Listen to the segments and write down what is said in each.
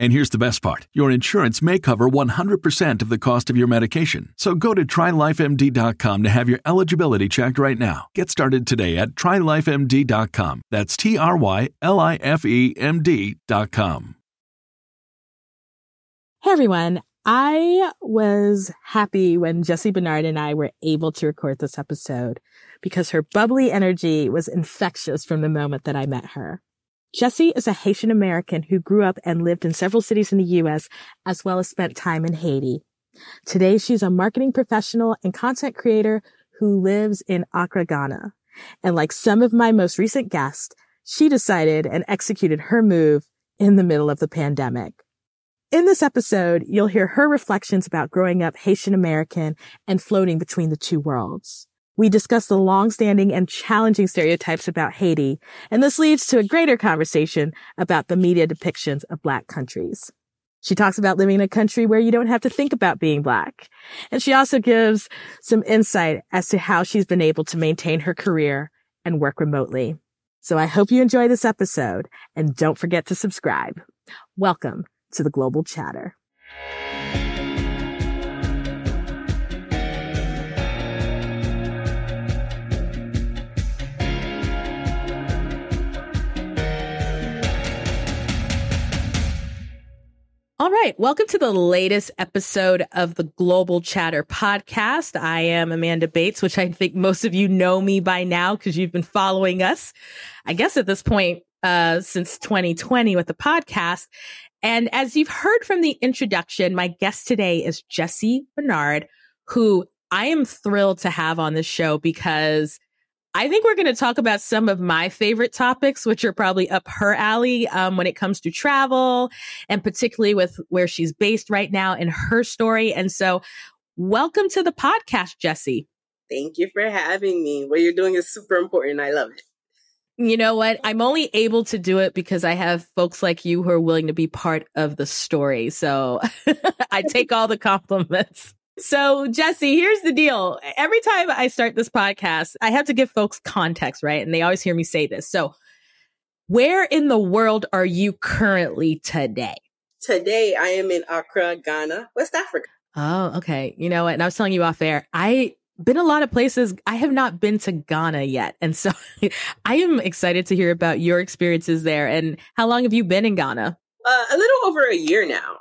And here's the best part your insurance may cover 100% of the cost of your medication. So go to trylifemd.com to have your eligibility checked right now. Get started today at trylifemd.com. That's T R Y L I F E M D.com. Hey everyone. I was happy when Jessy Bernard and I were able to record this episode because her bubbly energy was infectious from the moment that I met her. Jessy is a Haitian American who grew up and lived in several cities in the U.S. as well as spent time in Haiti. Today, she's a marketing professional and content creator who lives in Accra, Ghana. And like some of my most recent guests, she decided and executed her move in the middle of the pandemic. In this episode, you'll hear her reflections about growing up Haitian American and floating between the two worlds. We discuss the long-standing and challenging stereotypes about Haiti, and this leads to a greater conversation about the media depictions of Black countries. She talks about living in a country where you don't have to think about being Black. And she also gives some insight as to how she's been able to maintain her career and work remotely. So I hope you enjoy this episode and don't forget to subscribe. Welcome to the Global Chatter. All right. Welcome to the latest episode of the Global Chatter podcast. I am Amanda Bates, which I think most of you know me by now because you've been following us, I guess at this point, uh, since 2020 with the podcast. And as you've heard from the introduction, my guest today is Jessy Bernard, who I am thrilled to have on this show because I think we're going to talk about some of my favorite topics, which are probably up her alley um, when it comes to travel and particularly with where she's based right now in her story. And so, welcome to the podcast, Jessy. Thank you for having me. What you're doing is super important. I love it. You know what? I'm only able to do it because I have folks like you who are willing to be part of the story. So I take all the compliments. So, Jessy, here's the deal. Every time I start this podcast, I have to give folks context, right? And they always hear me say this. So, where in the world are you currently today? Today, I am in Accra, Ghana, West Africa. Oh, okay. You know what? And I was telling you off air, I been a lot of places. I have not been to Ghana yet. And so I am excited to hear about your experiences there. And how long have you been in Ghana? Uh, a little over a year now.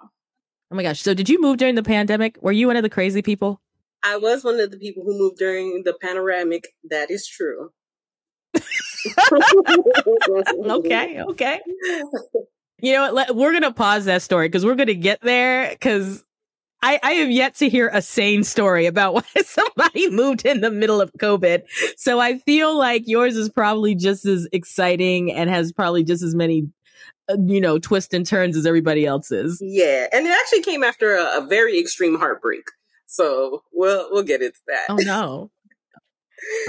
Oh my gosh. So did you move during the pandemic? Were you one of the crazy people? I was one of the people who moved during the panoramic. That is true. okay, okay. You know what? Let, we're going to pause that story because we're going to get there because I, I have yet to hear a sane story about why somebody moved in the middle of COVID. So I feel like yours is probably just as exciting and has probably just as many Uh, you know, twists and turns as everybody else's. Yeah, and it actually came after a, a, very extreme heartbreak. So we'll we'll get into that. Oh no.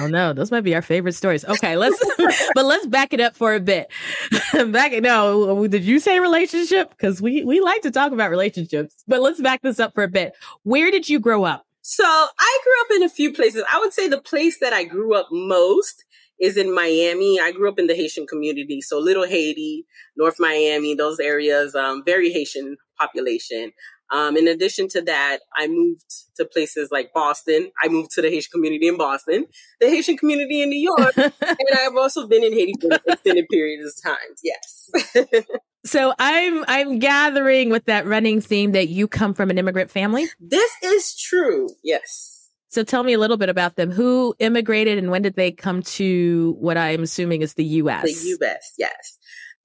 Oh no, those might be our favorite stories. Okay, let's but let's back it up for a bit. back it no, did you say relationship? Because we we like to talk about relationships, but let's back this up for a bit. Where did you grow up? So I grew up in a few places. I would say the place that I grew up most is in Miami. I grew up in the Haitian community, so Little Haiti, North Miami, those areas, um, very Haitian population. Um, in addition to that, I moved to places like Boston. I moved to the Haitian community in Boston, the Haitian community in New York, and I've also been in Haiti for extended periods of time. Yes. so I'm I'm gathering with that running theme that you come from an immigrant family. This is true. Yes. So tell me a little bit about them. Who immigrated and when did they come to what I'm assuming is the U.S.? The U.S. Yes.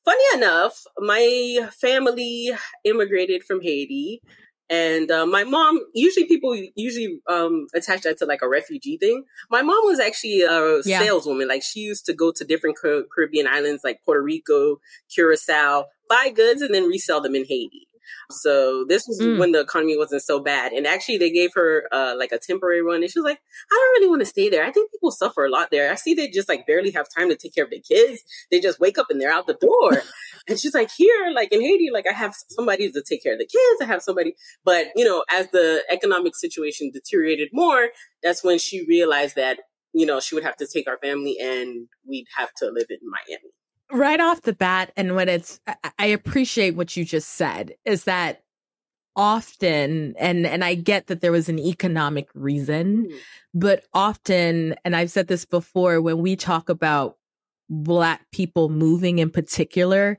Funny enough, my family immigrated from Haiti. And uh, my mom, usually people usually um, attach that to like a refugee thing. My mom was actually a yeah. saleswoman. Like she used to go to different Caribbean islands like Puerto Rico, Curacao, buy goods and then resell them in Haiti. So this was mm. when the economy wasn't so bad. And actually they gave her uh, like a temporary run and she was like, I don't really want to stay there. I think people suffer a lot there. I see they just like barely have time to take care of their kids. They just wake up and they're out the door. and she's like, here, like in Haiti, like I have somebody to take care of the kids. I have somebody. But, you know, as the economic situation deteriorated more, that's when she realized that, you know, she would have to take our family and we'd have to live in Miami right off the bat, and when it's, I appreciate what you just said is that often, and, and I get that there was an economic reason, mm. but often, and I've said this before, when we talk about Black people moving in particular,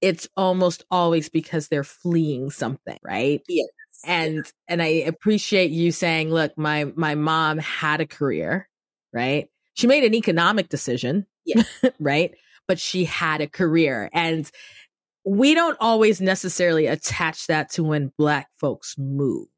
it's almost always because they're fleeing something, right? Yes. And and I appreciate you saying, look, my my mom had a career, right? She made an economic decision, yeah. right? But she had a career. And we don't always necessarily attach that to when black folks move.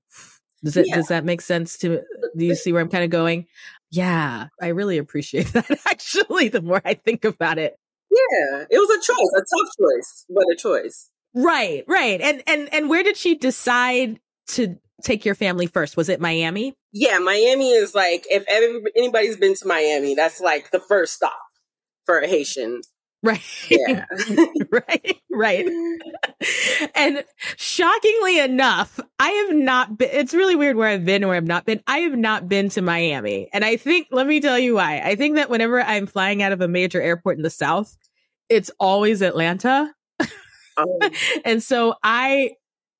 Does it, yeah. does that make sense to, uh, do you see where I'm kind of going? Yeah, I really appreciate that actually, the more I think about it. Yeah, it was a choice, a tough choice, but a choice. Right, right. And, and, and where did she decide to take your family first? Was it Miami? Yeah, Miami is like, if ever, anybody's been to Miami, that's like the first stop for a Haitian Right. Yeah. right. Right. and shockingly enough, I have not been, it's really weird where I've been where I've not been. I have not been to Miami. And I think, let me tell you why. I think that whenever I'm flying out of a major airport in the South, it's always Atlanta. Oh. and so I,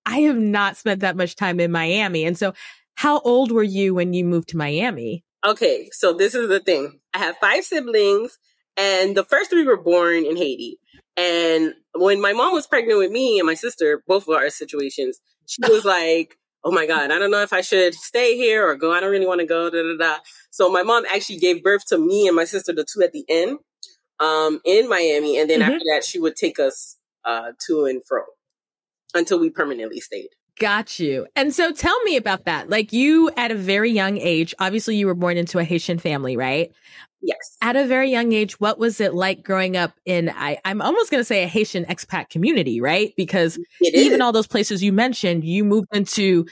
I have not spent that much time in Miami. And so how old were you when you moved to Miami? Okay. So this is the thing. I have five siblings and the first three were born in Haiti. And when my mom was pregnant with me and my sister, both of our situations, she was like, Oh my God, I don't know if I should stay here or go. I don't really want to go. Da, da, da. So my mom actually gave birth to me and my sister, the two at the end, um, in Miami. And then mm-hmm. after that, she would take us uh, to and fro until we permanently stayed. Got you. And so tell me about that. Like you at a very young age, obviously you were born into a Haitian family, right? Yes. At a very young age, what was it like growing up in, I, I'm almost going to say a Haitian expat community, right? Because even all those places you mentioned, you moved into,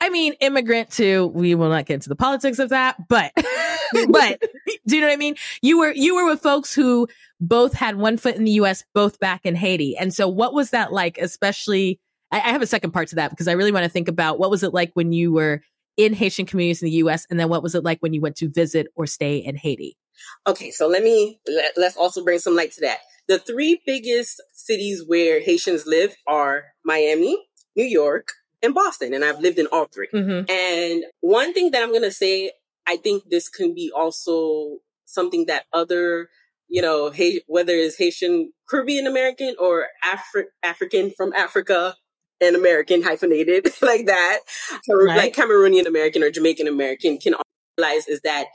I mean, immigrant to, we will not get into the politics of that, but, but do you know what I mean? You were, you were with folks who both had one foot in the US, both back in Haiti. And so what was that like, especially, I, I have a second part to that because I really want to think about what was it like when you were in Haitian communities in the US? And then what was it like when you went to visit or stay in Haiti? Okay, so let me let, let's also bring some light to that. The three biggest cities where Haitians live are Miami, New York, and Boston, and I've lived in all 3 mm-hmm. And one thing that I'm going to say, I think this can be also something that other, you know, whether it's Haitian Caribbean American or Afri- African from Africa and American hyphenated like that, right. like Cameroonian American or Jamaican American can realize is that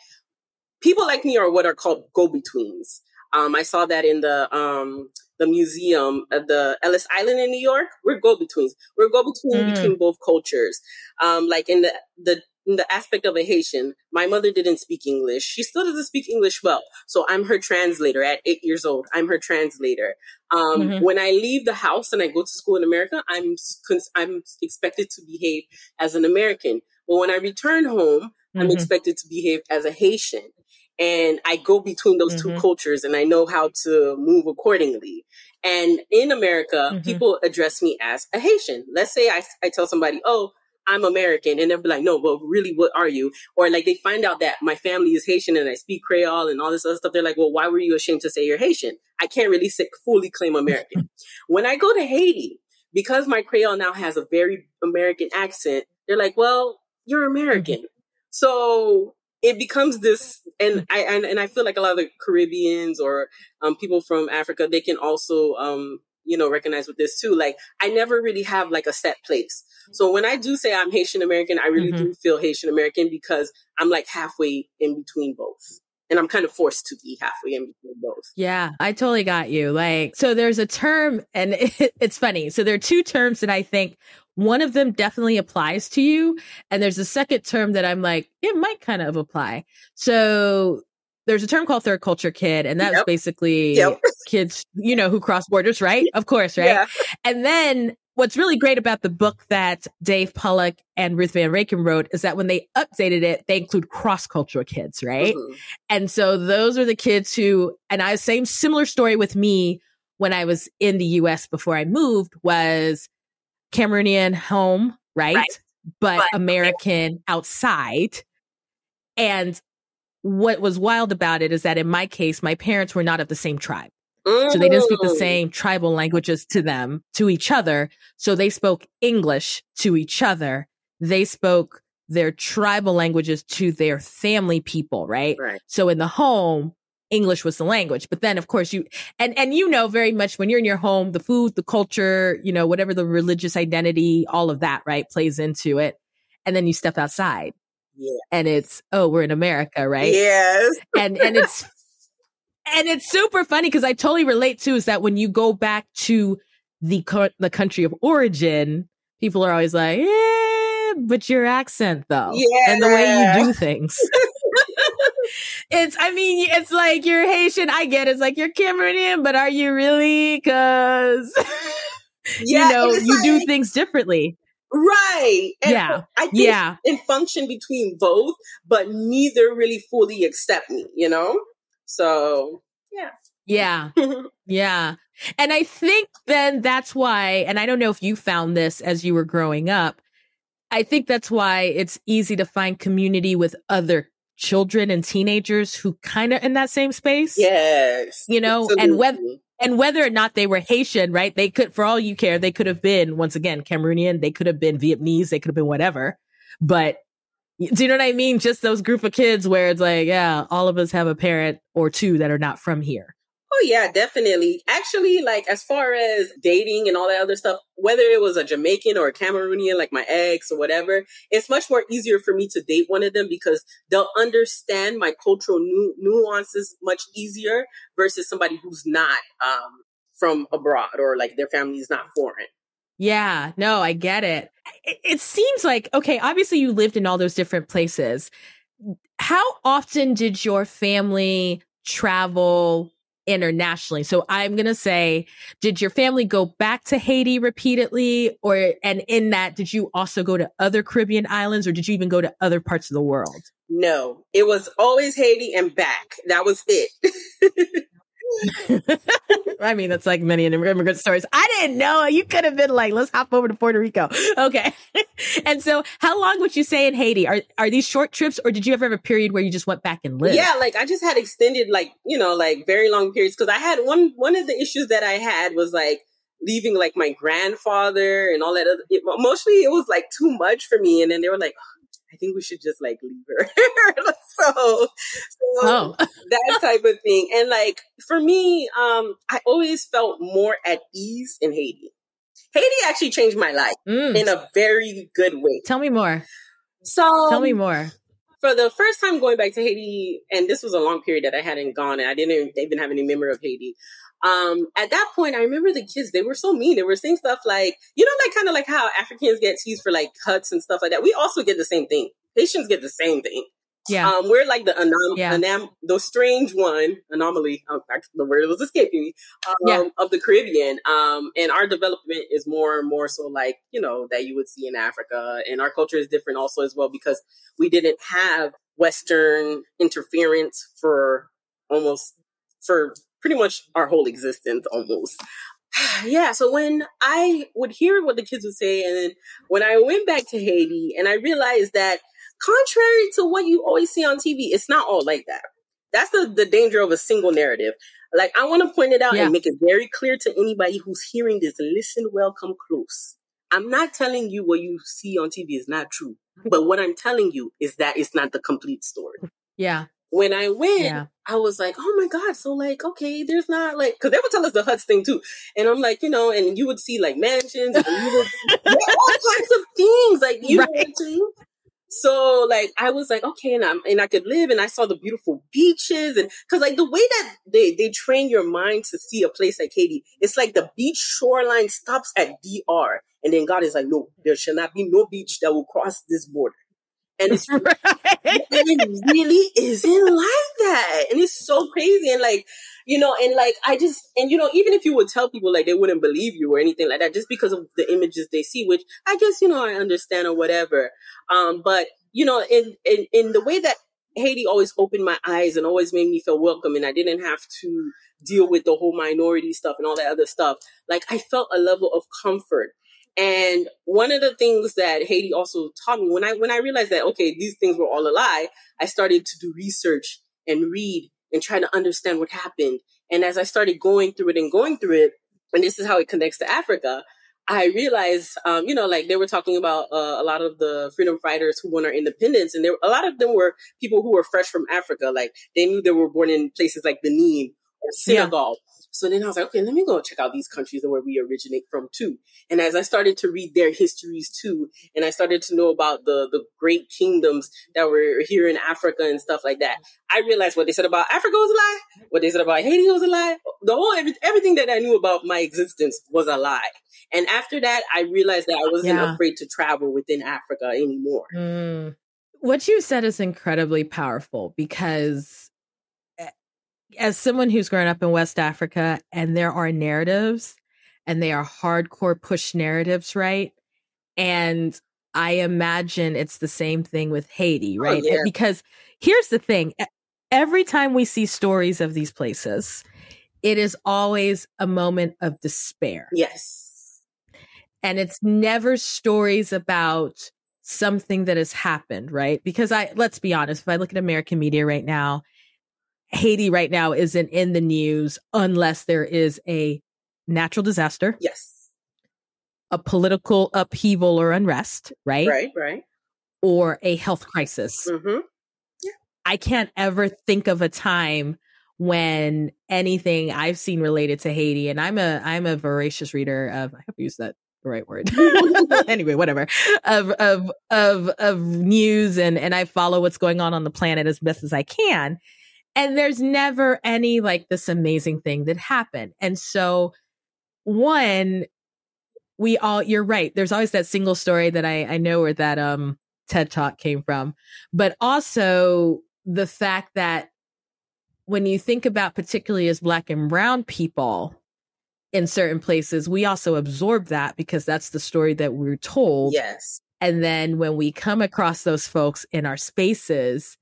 people like me are what are called go-betweens. Um, I saw that in the um, the museum at the Ellis Island in New York. We're go-betweens. We're go-between mm. between both cultures. Um, like in the the in the aspect of a Haitian, my mother didn't speak English. She still doesn't speak English well. So I'm her translator at eight years old. I'm her translator. Um, mm-hmm. When I leave the house and I go to school in America, I'm, I'm expected to behave as an American. But when I return home, mm-hmm. I'm expected to behave as a Haitian and I go between those mm-hmm. two cultures and I know how to move accordingly. And in America, mm-hmm. people address me as a Haitian. Let's say I, I tell somebody, oh, I'm American. And they'll be like, no, but really, what are you? Or like they find out that my family is Haitian and I speak Creole and all this other stuff. They're like, well, why were you ashamed to say you're Haitian? I can't really say, fully claim American. when I go to Haiti, because my Creole now has a very American accent, they're like, well, you're American. So it becomes this, and I, and, and I feel like a lot of the Caribbeans or um, people from Africa, they can also, um, you know, recognize with this too. Like, I never really have like a set place. So when I do say I'm Haitian American, I really mm-hmm. do feel Haitian American because I'm like halfway in between both. And I'm kind of forced to be halfway in between both. Yeah, I totally got you. Like, so there's a term, and it, it's funny. So there are two terms that I think one of them definitely applies to you. And there's a second term that I'm like, it might kind of apply. So there's a term called third culture kid, and that's yep. basically yep. kids, you know, who cross borders, right? Of course, right? Yeah. And then what's really great about the book that Dave Pollock and Ruth Van Reken wrote is that when they updated it, they include cross cultural kids, right? Mm-hmm. And so those are the kids who, and I same similar story with me when I was in the US before I moved was Cameroonian home, right? right. But, but American outside. And what was wild about it is that in my case, my parents were not of the same tribe. So they didn't speak the same tribal languages to them, to each other. So they spoke English to each other. They spoke their tribal languages to their family people, right? right? So in the home, English was the language. But then of course you and and you know very much when you're in your home, the food, the culture, you know, whatever the religious identity, all of that, right, plays into it. And then you step outside. Yeah. And it's, oh, we're in America, right? Yes. and and it's and it's super funny because I totally relate to is that when you go back to the co- the country of origin, people are always like, "Yeah, but your accent though, yeah. and the way you do things." it's, I mean, it's like you're Haitian. I get it. It's like you're Cameroonian, but are you really? Because yeah, you know you like, do things differently. Right. And yeah. I think yeah. in function between both, but neither really fully accept me, you know? So, yeah. Yeah. yeah. And I think then that's why, and I don't know if you found this as you were growing up. I think that's why it's easy to find community with other children and teenagers who kind of in that same space. Yes. You know, Absolutely. and whether and whether or not they were Haitian, right? They could, for all you care, they could have been once again Cameroonian. They could have been Vietnamese. They could have been whatever. But do you know what I mean? Just those group of kids where it's like, yeah, all of us have a parent or two that are not from here. Oh yeah, definitely. Actually, like as far as dating and all that other stuff, whether it was a Jamaican or a Cameroonian, like my ex or whatever, it's much more easier for me to date one of them because they'll understand my cultural nu- nuances much easier versus somebody who's not um, from abroad or like their family is not foreign. Yeah, no, I get it. it. It seems like, okay, obviously you lived in all those different places. How often did your family travel internationally? So I'm going to say, did your family go back to Haiti repeatedly? Or, and in that, did you also go to other Caribbean islands or did you even go to other parts of the world? No, it was always Haiti and back. That was it. I mean, that's like many immigrant stories. I didn't know. You could have been like, let's hop over to Puerto Rico. Okay. and so how long would you say in Haiti? Are are these short trips or did you ever have a period where you just went back and lived? Yeah, like I just had extended like, you know, like very long periods because I had one one of the issues that I had was like leaving like my grandfather and all that other it, mostly it was like too much for me and then they were like I think we should just like leave her. so, so oh. that type of thing. And like for me, um, I always felt more at ease in Haiti. Haiti actually changed my life mm. in a very good way. Tell me more. So tell me more. For the first time going back to Haiti, and this was a long period that I hadn't gone, and I didn't even have any memory of Haiti. Um, at that point, I remember the kids, they were so mean. They were saying stuff like, you know, like kind of like how Africans get teased for like cuts and stuff like that. We also get the same thing. Haitians get the same thing. Yeah. Um, we're like the anom- yeah. anam- the strange one anomaly. Um, the word was escaping me. Um, yeah. of the Caribbean. Um, and our development is more and more so like you know that you would see in Africa, and our culture is different also as well because we didn't have Western interference for almost for pretty much our whole existence almost. yeah, so when I would hear what the kids would say, and then when I went back to Haiti and I realized that contrary to what you always see on TV, it's not all like that. That's the, the danger of a single narrative. Like, I want to point it out yeah. and make it very clear to anybody who's hearing this. Listen well, come close. I'm not telling you what you see on TV is not true, but what I'm telling you is that it's not the complete story. Yeah. When I went, yeah. I was like, oh my God. So, like, okay, there's not like, cause they would tell us the huts thing too. And I'm like, you know, and you would see like mansions and you would, all kinds of things. Like, you right. know so like I was like, okay, and I and I could live, and I saw the beautiful beaches, and because like the way that they they train your mind to see a place like Haiti, it's like the beach shoreline stops at DR, and then God is like, no, there shall not be no beach that will cross this border. And it's right. it really isn't like that. And it's so crazy. And like, you know, and like I just and you know, even if you would tell people like they wouldn't believe you or anything like that, just because of the images they see, which I guess, you know, I understand or whatever. Um, but you know, in in in the way that Haiti always opened my eyes and always made me feel welcome and I didn't have to deal with the whole minority stuff and all that other stuff. Like I felt a level of comfort and one of the things that Haiti also taught me when I when I realized that okay, these things were all a lie, I started to do research and read and try to understand what happened. And as I started going through it and going through it, and this is how it connects to Africa, I realized, um, you know, like they were talking about uh, a lot of the freedom fighters who won our independence, and there a lot of them were people who were fresh from Africa. Like they knew they were born in places like Benin or Senegal. Yeah. So then I was like, okay, let me go check out these countries where we originate from too. And as I started to read their histories too, and I started to know about the, the great kingdoms that were here in Africa and stuff like that, I realized what they said about Africa was a lie. What they said about Haiti was a lie. The whole, every, everything that I knew about my existence was a lie. And after that, I realized that I wasn't yeah. afraid to travel within Africa anymore. Mm. What you said is incredibly powerful because as someone who's grown up in West Africa and there are narratives and they are hardcore push narratives, right? And I imagine it's the same thing with Haiti, oh, right? Oh, yeah. Because here's the thing every time we see stories of these places, it is always a moment of despair. Yes. And it's never stories about something that has happened, right? Because I, let's be honest, if I look at American media right now, Haiti right now isn't in the news unless there is a natural disaster. Yes. A political upheaval or unrest, right? Right, right. Or a health crisis. Mm-hmm. Yeah. I can't ever think of a time when anything I've seen related to Haiti, and I'm a I'm a voracious reader of I hope I use that the right word. anyway, whatever. Of of of of news and and I follow what's going on on the planet as best as I can and there's never any like this amazing thing that happened. And so, one, we all, you're right. There's always that single story that I, I know where that, um, TED talk came from, but also the fact that when you think about particularly as black and brown people in certain places, we also absorb that because that's the story that we're told. Yes. And then when we come across those folks in our spaces,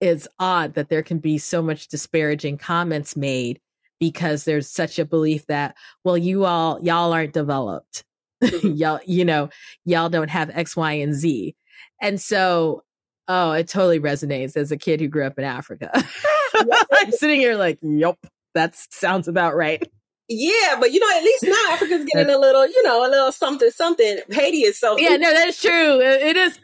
it's odd that there can be so much disparaging comments made because there's such a belief that well you all y'all aren't developed mm-hmm. y'all you know y'all don't have x y and z and so oh it totally resonates as a kid who grew up in africa i'm sitting here like yep that sounds about right yeah, but you know, at least now Africa's getting a little, you know, a little something, something. Haiti is so. Yeah, no, that's true. It is.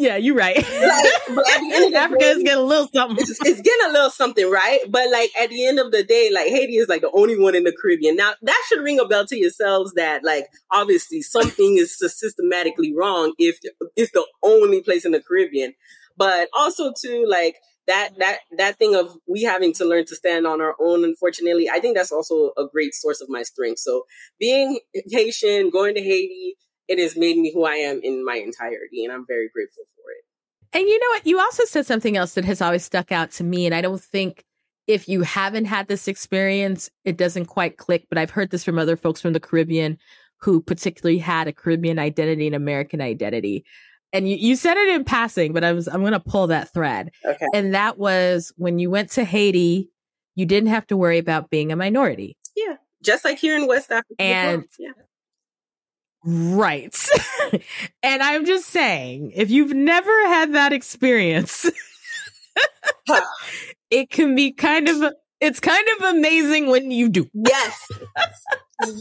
Yeah, you're right. Like, but at the end of Africa day, is getting a little something. It's, it's, getting a little something, right? But like at the end of the day, like Haiti is like the only one in the Caribbean. Now that should ring a bell to yourselves that like obviously something is systematically wrong if it's the only place in the Caribbean. But also too, like that that that thing of we having to learn to stand on our own unfortunately i think that's also a great source of my strength so being haitian going to haiti it has made me who I am in my entirety. And I'm very grateful for it. And you know what? You also said something else that has always stuck out to me. And I don't think if you haven't had this experience, it doesn't quite click. But I've heard this from other folks from the Caribbean who particularly had a Caribbean identity and American identity. And you, you said it in passing, but I was I'm gonna pull that thread. Okay. And that was when you went to Haiti, you didn't have to worry about being a minority. Yeah. just like here in West Africa. And yeah. Right. and I'm just saying, if you've never had that experience, it can be kind of it's kind of amazing when you do. Yes.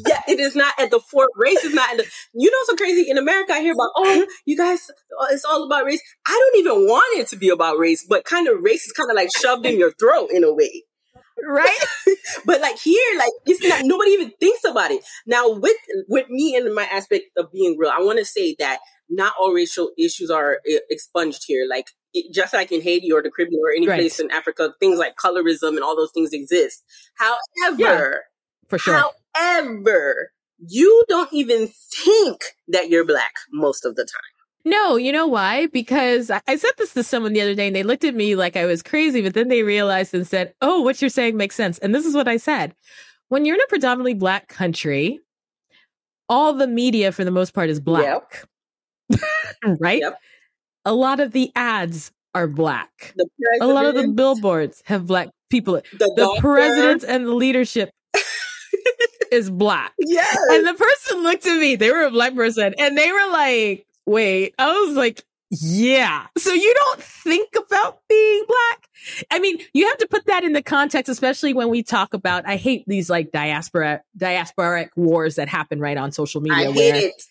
yeah, it is not at the fort. Race is not in the. You know, so crazy in America. I hear about, oh, you guys, oh, it's all about race. I don't even want it to be about race, but kind of race is kind of like shoved in your throat in a way. Right. but like here, like it's not, nobody even thinks about it. Now with, with me and my aspect of being real, I want to say that not all racial issues are uh, expunged here. Like just like in Haiti or the Caribbean or any right. place in Africa, things like colorism and all those things exist. However, yeah, for sure. However, you don't even think that you're black most of the time. No, you know why? Because I said this to someone the other day and they looked at me like I was crazy, but then they realized and said, Oh, what you're saying makes sense. And this is what I said. When you're in a predominantly black country, all the media for the most part is black. Yep. right? Yep. A lot of the ads are black. a lot of the billboards have black people. The, the presidents and the leadership is black. Yes. And the person looked at me, they were a black person, and they were like, wait, I was like, yeah. So you don't think about being black? I mean, you have to put that in the context, especially when we talk about, I hate these like diaspora, diasporic wars that happen right on social media. I hate where, it.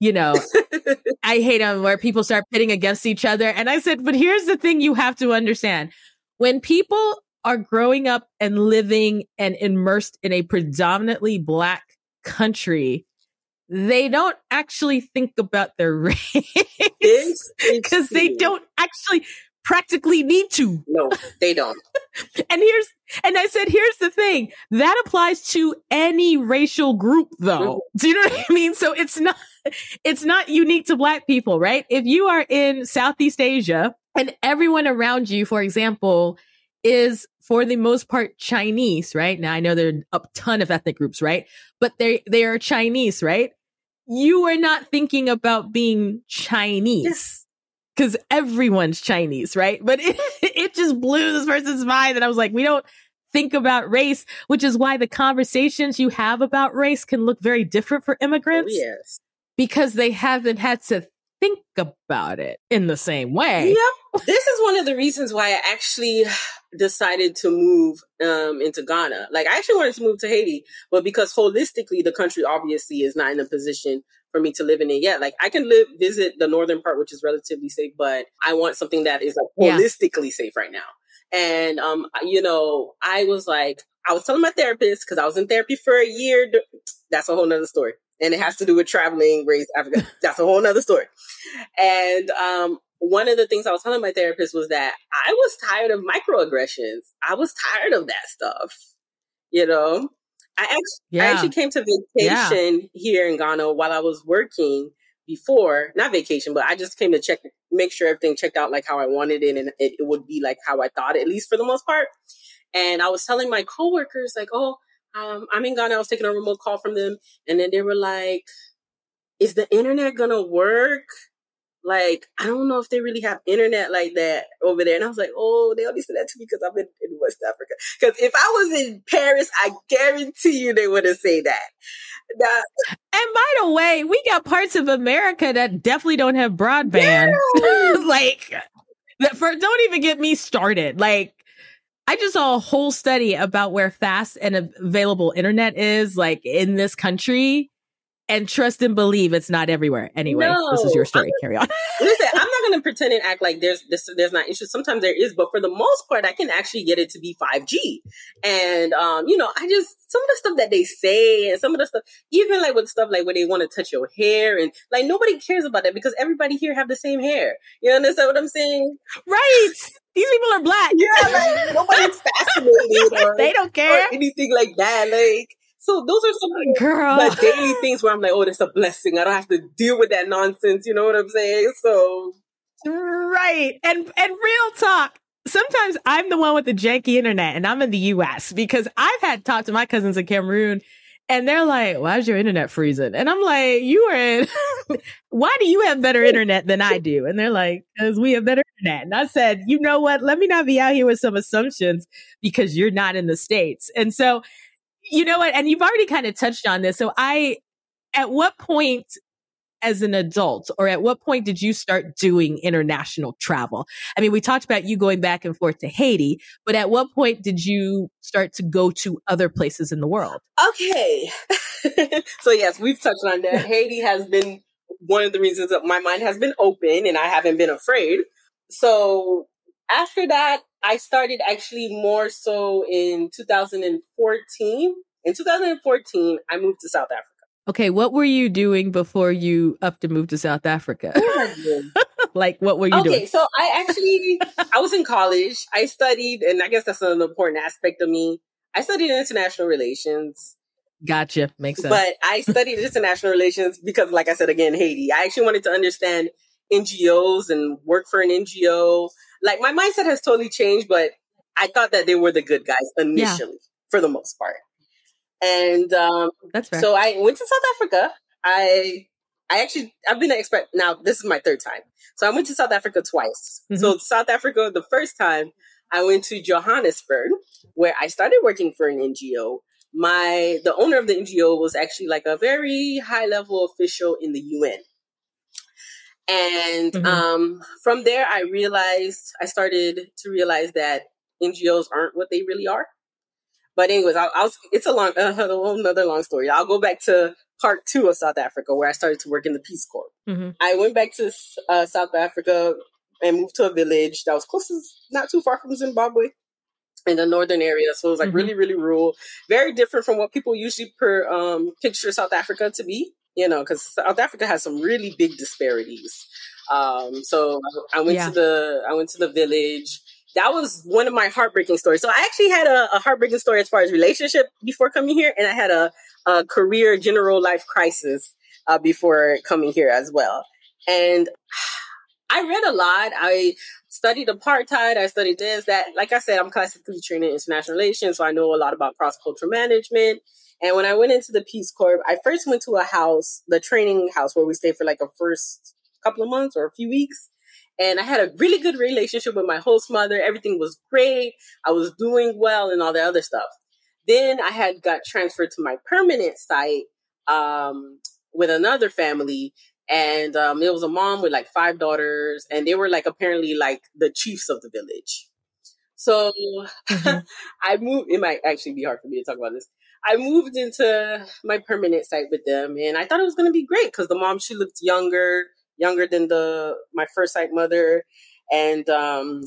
You know, I hate them where people start pitting against each other. And I said, but here's the thing you have to understand. When people are growing up and living and immersed in a predominantly black country, they don't actually think about their race because they don't actually practically need to. No, they don't. and here's and I said, here's the thing that applies to any racial group, though. Mm-hmm. Do you know what I mean? So it's not it's not unique to black people, right? If you are in Southeast Asia and everyone around you, for example, is for the most part Chinese, right? Now I know there are a ton of ethnic groups, right? But they they are Chinese, right? You are not thinking about being Chinese. Because everyone's Chinese, right? But it, it just blew this person's mind. And I was like, we don't think about race, which is why the conversations you have about race can look very different for oh, immigrants. Oh, yes. Because they haven't had to think about it in the same way. Yep. This is one of the reasons why I actually decided to move um, into Ghana. Like I actually wanted to move to Haiti, but because holistically the country obviously is not in a position for me to live in it yet. Like I can live visit the northern part, which is relatively safe, but I want something that is like holistically yeah. safe right now. And um, you know, I was like, I was telling my therapist because I was in therapy for a year. That's a whole nother story and it has to do with traveling, race, Africa. That's a whole nother story. And um, one of the things I was telling my therapist was that I was tired of microaggressions. I was tired of that stuff. You know, I actually, yeah. I actually came to vacation yeah. here in Ghana while I was working before, not vacation, but I just came to check, make sure everything checked out like how I wanted it and it, it would be like how I thought, at least for the most part. And I was telling my coworkers, like, oh, um, I'm in Ghana. I was taking a remote call from them, and then they were like, "Is the internet gonna work?" Like, I don't know if they really have internet like that over there. And I was like, oh, they only said that to me because I'm in, in West Africa. Because if I was in Paris, I guarantee you they would have said that. Now, and by the way, we got parts of America that definitely don't have broadband. Yeah. like, for, don't even get me started. Like, I just saw a whole study about where fast and available internet is like in this country and trust and believe it's not everywhere. Anyway, no, this is your story. Carry on. listen, I'm not going to pretend and act like there's this, there's not issues. Sometimes there is, but for the most part, I can actually get it to be 5G. And um, you know, I just some of the stuff that they say and some of the stuff, even like with stuff like where they want to touch your hair and like nobody cares about that because everybody here have the same hair. You understand what I'm saying? Right. These people are black. Yeah, like nobody's fascinated or they don't care or anything like that. Like so those are some of Girl. the daily things where I'm like, oh, that's a blessing. I don't have to deal with that nonsense. You know what I'm saying? So right, and and real talk. Sometimes I'm the one with the janky internet, and I'm in the U.S. because I've had talk to my cousins in Cameroon, and they're like, "Why is your internet freezing?" And I'm like, "You are in. Why do you have better internet than I do?" And they're like, "Because we have better internet." And I said, "You know what? Let me not be out here with some assumptions because you're not in the states." And so you know what? And you've already kind of touched on this. So I, at what point as an adult or at what point did you start doing international travel? I mean, we talked about you going back and forth to Haiti, but at what point did you start to go to other places in the world? Okay. so yes, we've touched on that. Haiti has been one of the reasons that my mind has been open and I haven't been afraid. So after that, I started actually more so in 2014. In 2014, I moved to South Africa. Okay, what were you doing before you up to move to South Africa? like, what were you okay, doing? Okay, so I actually I was in college. I studied, and I guess that's an important aspect of me. I studied international relations. Gotcha, makes sense. But I studied international relations because, like I said again, Haiti. I actually wanted to understand NGOs and work for an NGO. Like my mindset has totally changed, but I thought that they were the good guys initially, yeah. for the most part. And um, that's fair. So I went to South Africa. I I actually I've been an expert now. This is my third time. So I went to South Africa twice. Mm-hmm. So South Africa, the first time I went to Johannesburg, where I started working for an NGO. My the owner of the NGO was actually like a very high level official in the UN. And mm-hmm. um, from there, I realized I started to realize that NGOs aren't what they really are. But anyways, I'll, I'll it's a long, uh, another long story. I'll go back to part two of South Africa, where I started to work in the Peace Corps. Mm-hmm. I went back to uh, South Africa and moved to a village that was close, to, not too far from Zimbabwe, in the northern area. So it was like mm-hmm. really, really rural, very different from what people usually per um, picture South Africa to be. You know, because South Africa has some really big disparities. Um, so I went yeah. to the I went to the village that was one of my heartbreaking stories. So I actually had a, a heartbreaking story as far as relationship before coming here, and I had a, a career general life crisis uh, before coming here as well. And I read a lot. I studied apartheid. I studied this, that. Like I said, I'm classically trained in international relations, so I know a lot about cross cultural management. And when I went into the Peace Corps, I first went to a house, the training house, where we stayed for like a first couple of months or a few weeks. And I had a really good relationship with my host mother. Everything was great. I was doing well and all the other stuff. Then I had got transferred to my permanent site um, with another family. And um, it was a mom with like five daughters. And they were like apparently like the chiefs of the village. So mm-hmm. I moved, it might actually be hard for me to talk about this. I moved into my permanent site with them and I thought it was going to be great because the mom, she looked younger younger than the my first site mother, and um,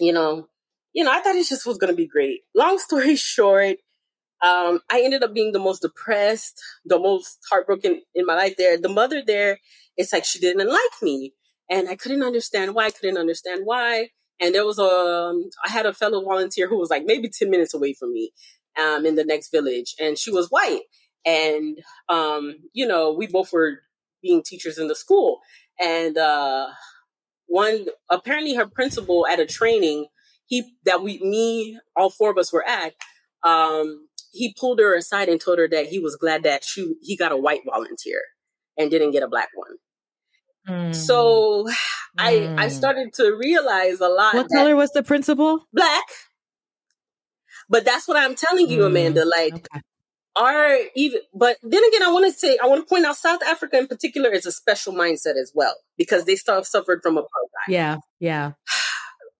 you know, you know, I thought it just was to be great. Long story short, um, I ended up being the most depressed, the most heartbroken in my life. There, the mother there, it's like she didn't like me, and I couldn't understand why. I couldn't understand why. And there was a, um, I had a fellow volunteer who was like maybe ten minutes away from me, um, in the next village, and she was white, and um, you know, we both were being teachers in the school, and uh, one apparently her principal at a training he that we me all four of us were at um, he pulled her aside and told her that he was glad that she he got a white volunteer and didn't get a black one. Mm. So I mm. I started to realize a lot. What color was the principal? Black. But that's what I'm telling you. Amanda. Like okay are even but then again i want to say i want to point out south africa in particular is a special mindset as well because they still have suffered from apartheid. Yeah yeah.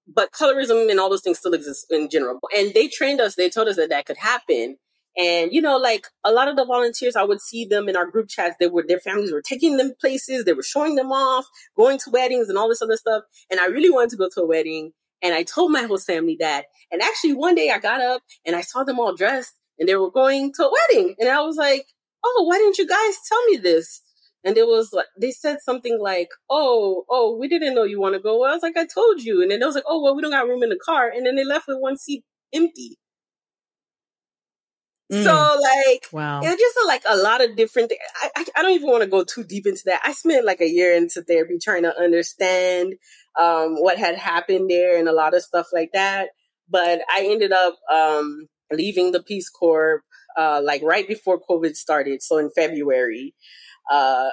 But colorism and all those things still exist in general. And they trained us they told us that that could happen. And you know like a lot of the volunteers i would see them in our group chats they were their families were taking them places they were showing them off going to weddings and all this other stuff. And i really wanted to go to a wedding and i told my host family that. And actually one day i got up and i saw them all dressed and they were going to a wedding. And I was like, oh, why didn't you guys tell me this? And it was like, they said something like, oh, oh, we didn't know you want to go. Well, I was like, I told you. And then it was like, oh, well, we don't got room in the car. And then they left with one seat empty. Mm. So like, wow, it's just like a lot of different. Th- I, I, I don't even want to go too deep into that. I spent like a year into therapy trying to understand um, what had happened there and a lot of stuff like that. But I ended up um, leaving the Peace Corps uh, like right before COVID started, so in February. Uh,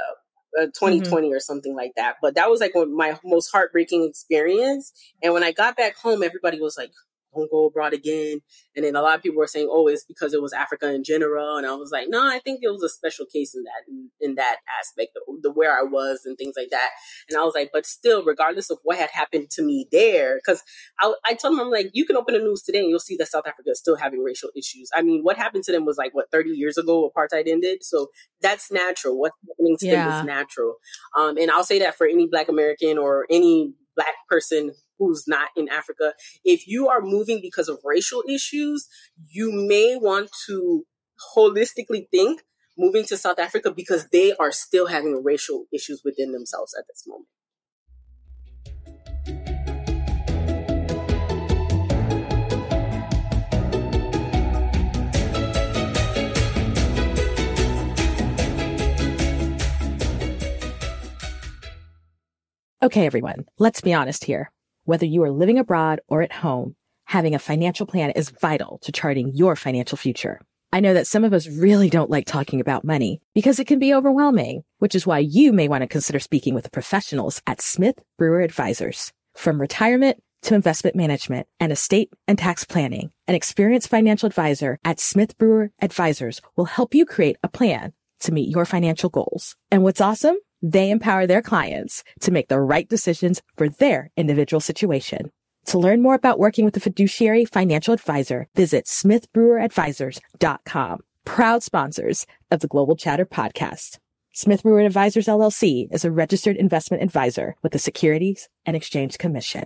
2020 uh, mm-hmm. or something like that. But that was like my most heartbreaking experience. And when I got back home, everybody was like, don't go abroad again. And then a lot of people were saying, oh, it's because it was Africa in general. And I was like, no, I think it was a special case in that, in, in that aspect, the, the, where I was and things like that. And I was like, but still, regardless of what had happened to me there, because I, I told them, I'm like, you can open the news today and you'll see that South Africa is still having racial issues. I mean, what happened to them was like, what, 30 years ago, apartheid ended. So that's natural. What's happening to yeah. them is natural. Um, and I'll say that for any Black American or any Black person who's not in Africa. If you are moving because of racial issues, you may want to holistically think moving to South Africa because they are still having racial issues within themselves at this moment. Okay, everyone, let's be honest here. Whether you are living abroad or at home, having a financial plan is vital to charting your financial future. I know that some of us really don't like talking about money because it can be overwhelming, which is why you may want to consider speaking with the professionals at Smith Brewer Advisors. From retirement to investment management and estate and tax planning, an experienced financial advisor at Smith Brewer Advisors will help you create a plan to meet your financial goals. And what's awesome? They empower their clients to make the right decisions for their individual situation. To learn more about working with a fiduciary financial advisor, visit smithbreweradvisors.com. Proud sponsors of the Global Chatter podcast. Smith Brewer Advisors LLC is a registered investment advisor with the Securities and Exchange Commission.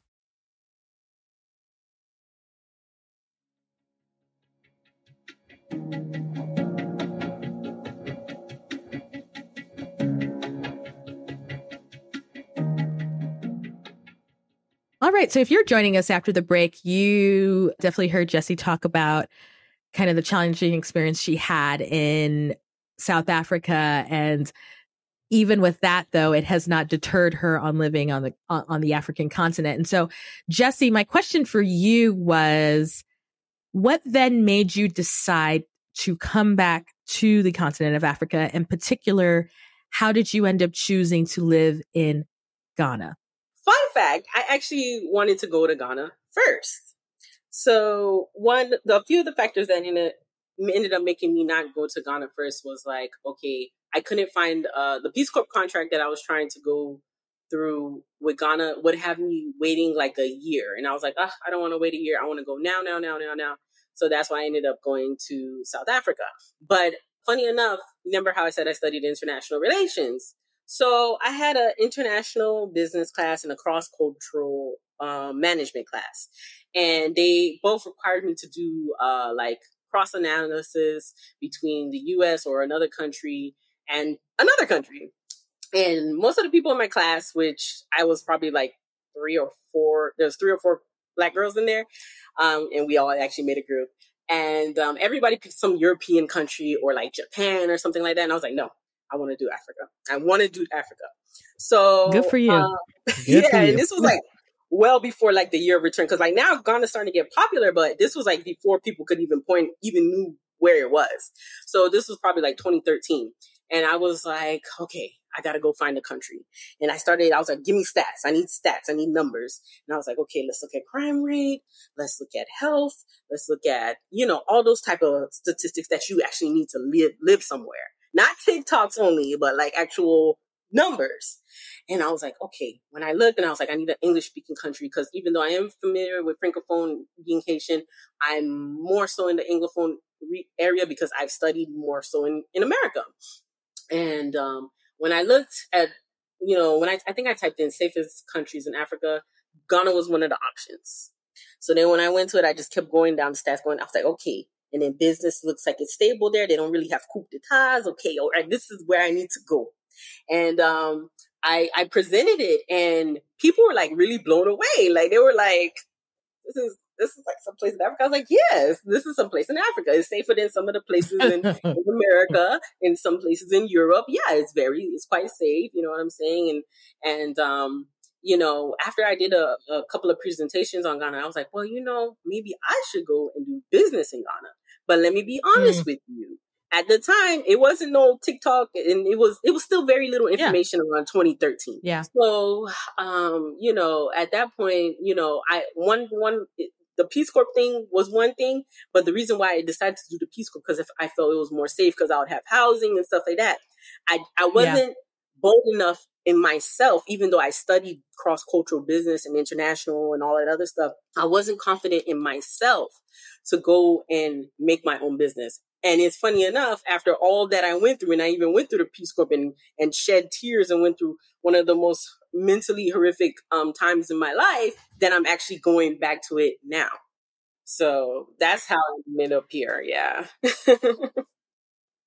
All right. So if you're joining us after the break, you definitely heard Jessy talk about kind of the challenging experience she had in South Africa. And even with that, though, it has not deterred her on living on the, on the African continent. And so, Jessy, my question for you was, what then made you decide to come back to the continent of Africa? In particular, how did you end up choosing to live in Ghana? Fun fact, I actually wanted to go to Ghana first. So one, the few of the factors that ended, ended up making me not go to Ghana first was like, okay, I couldn't find uh, the Peace Corps contract that I was trying to go through with Ghana would have me waiting like a year. And I was like, I don't want to wait a year. I want to go now, now, now, now, now. So that's why I ended up going to South Africa. But funny enough, remember how I said I studied international relations? So I had an international business class and a cross cultural um, management class, and they both required me to do uh, like cross analysis between the U.S. or another country and another country. And most of the people in my class, which I was probably like three or four, there's three or four black girls in there, um, and we all actually made a group. And um, everybody picked some European country or like Japan or something like that. And I was like, no, I want to do Africa. I want to do Africa. So good for you. Uh, good yeah, for you. and this was like well before like the year of return. Cause like now Ghana's starting to get popular, but this was like before people could even point, even knew where it was. So this was probably like 2013. And I was like, okay, I got to go find a country. And I started, I was like, give me stats. I need stats. I need numbers. And I was like, okay, let's look at crime rate. Let's look at health. Let's look at, you know, all those type of statistics that you actually need to live, live somewhere. Not TikToks only, but like actual numbers. And I was like, okay, when I looked and I was like, I need an English speaking country because even though I am familiar with Francophone being Haitian, I'm more so in the Anglophone area because I've studied more so in, in America. And um, when I looked at, you know, when I, I think I typed in safest countries in Africa, Ghana was one of the options. So then when I went to it, I just kept going down the stats going, I was like, okay. And then business looks like it's stable there. They don't really have coup d'etats. Okay. All right. This is where I need to go. And, um, I, I presented it and people were like really blown away. Like they were like, this is this is like some place in Africa. I was like, yes, this is some place in Africa. It's safer than some of the places in, in America, in some places in Europe. Yeah, it's very, it's quite safe. You know what I'm saying? And, and, um, you know, after I did a, a couple of presentations on Ghana, I was like, well, you know, maybe I should go and do business in Ghana. But let me be honest mm. with you at the time it wasn't no TikTok and it was it was still very little information yeah. around 2013. Yeah. So um, you know, at that point, you know, I one one the Peace Corps thing was one thing, but the reason why I decided to do the Peace Corps because if I felt it was more safe because I would have housing and stuff like that. I I wasn't. Bold enough in myself, even though I studied cross cultural business and international and all that other stuff. I wasn't confident in myself to go and make my own business. And it's funny enough, after all that I went through, and I even went through the Peace Corps and, and shed tears and went through one of the most mentally horrific um, times in my life, that I'm actually going back to it now. So that's how I ended up here. Yeah.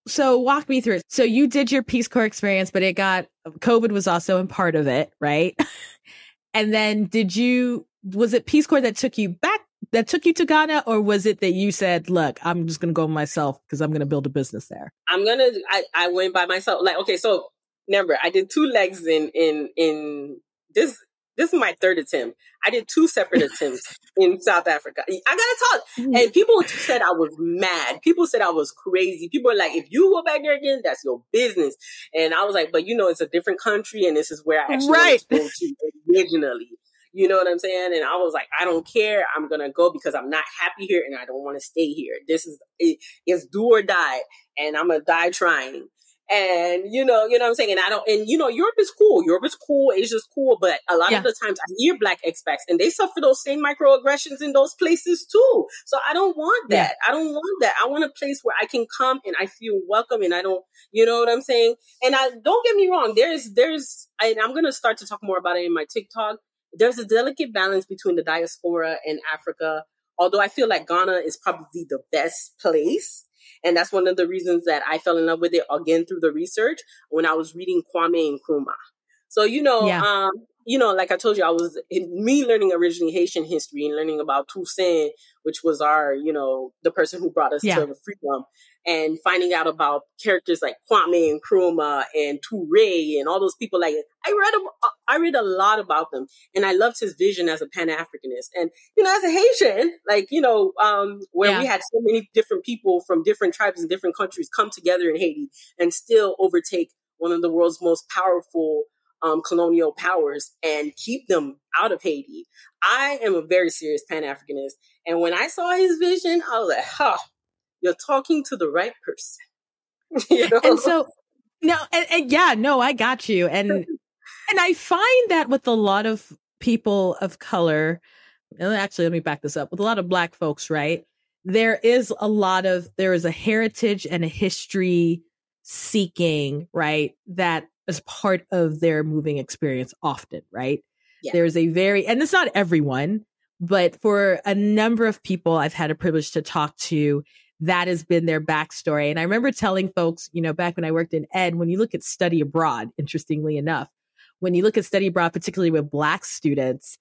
so walk me through it. So you did your Peace Corps experience, but it got COVID was also in part of it, right? and then did you was it Peace Corps that took you back that took you to Ghana, or was it that you said, "Look, I'm just going to go myself because I'm going to build a business there"? I'm gonna. I, I went by myself. Like, okay, so remember, I did two legs in in in this. This is my third attempt. I did two separate attempts in South Africa. I gotta talk. Mm-hmm. And people said I was mad. People said I was crazy. People were like, if you go back there again, that's your business. And I was like, but you know, it's a different country and this is where I actually right. to go to originally. You know what I'm saying? And I was like, I don't care. I'm gonna go because I'm not happy here and I don't want to stay here. This is it, it's do or die, and I'm gonna die trying. And you know, you know what I'm saying? And I don't and you know, Europe is cool. Europe is cool, Asia's cool, but a lot yeah. of the times I hear black expats and they suffer those same microaggressions in those places too. So I don't want that. Yeah. I don't want that. I want a place where I can come and I feel welcome and I don't you know what I'm saying? And I don't get me wrong, there's there's and I'm gonna start to talk more about it in my TikTok there's a delicate balance between the diaspora and Africa. Although I feel like Ghana is probably the best place. And that's one of the reasons that I fell in love with it again through the research when I was reading Kwame Nkrumah. So, you know, yeah. um, you know, like I told you, I was in, me learning originally Haitian history and learning about Toussaint, which was our, you know, the person who brought us yeah. to freedom, and finding out about characters like Kwame and Nkrumah and Toure and all those people. Like I read, a, I read a lot about them, and I loved his vision as a Pan Africanist. And you know, as a Haitian, like you know, um, where yeah. we had so many different people from different tribes and different countries come together in Haiti and still overtake one of the world's most powerful um, colonial powers and keep them out of Haiti. I am a very serious Pan Africanist. And when I saw his vision, I was like, huh, you're talking to the right person. you know? And so, no, and, and yeah, no, I got you. And, and I find that with a lot of people of color, and actually, let me back this up with a lot of black folks, right? There is a lot of, there is a heritage and a history seeking, right? That as part of their moving experience often, right? Yeah. There's a very, and it's not everyone, but for a number of people I've had a privilege to talk to, that has been their backstory. And I remember telling folks, you know, back when I worked in ed, when you look at study abroad, interestingly enough, when you look at study abroad, particularly with black students,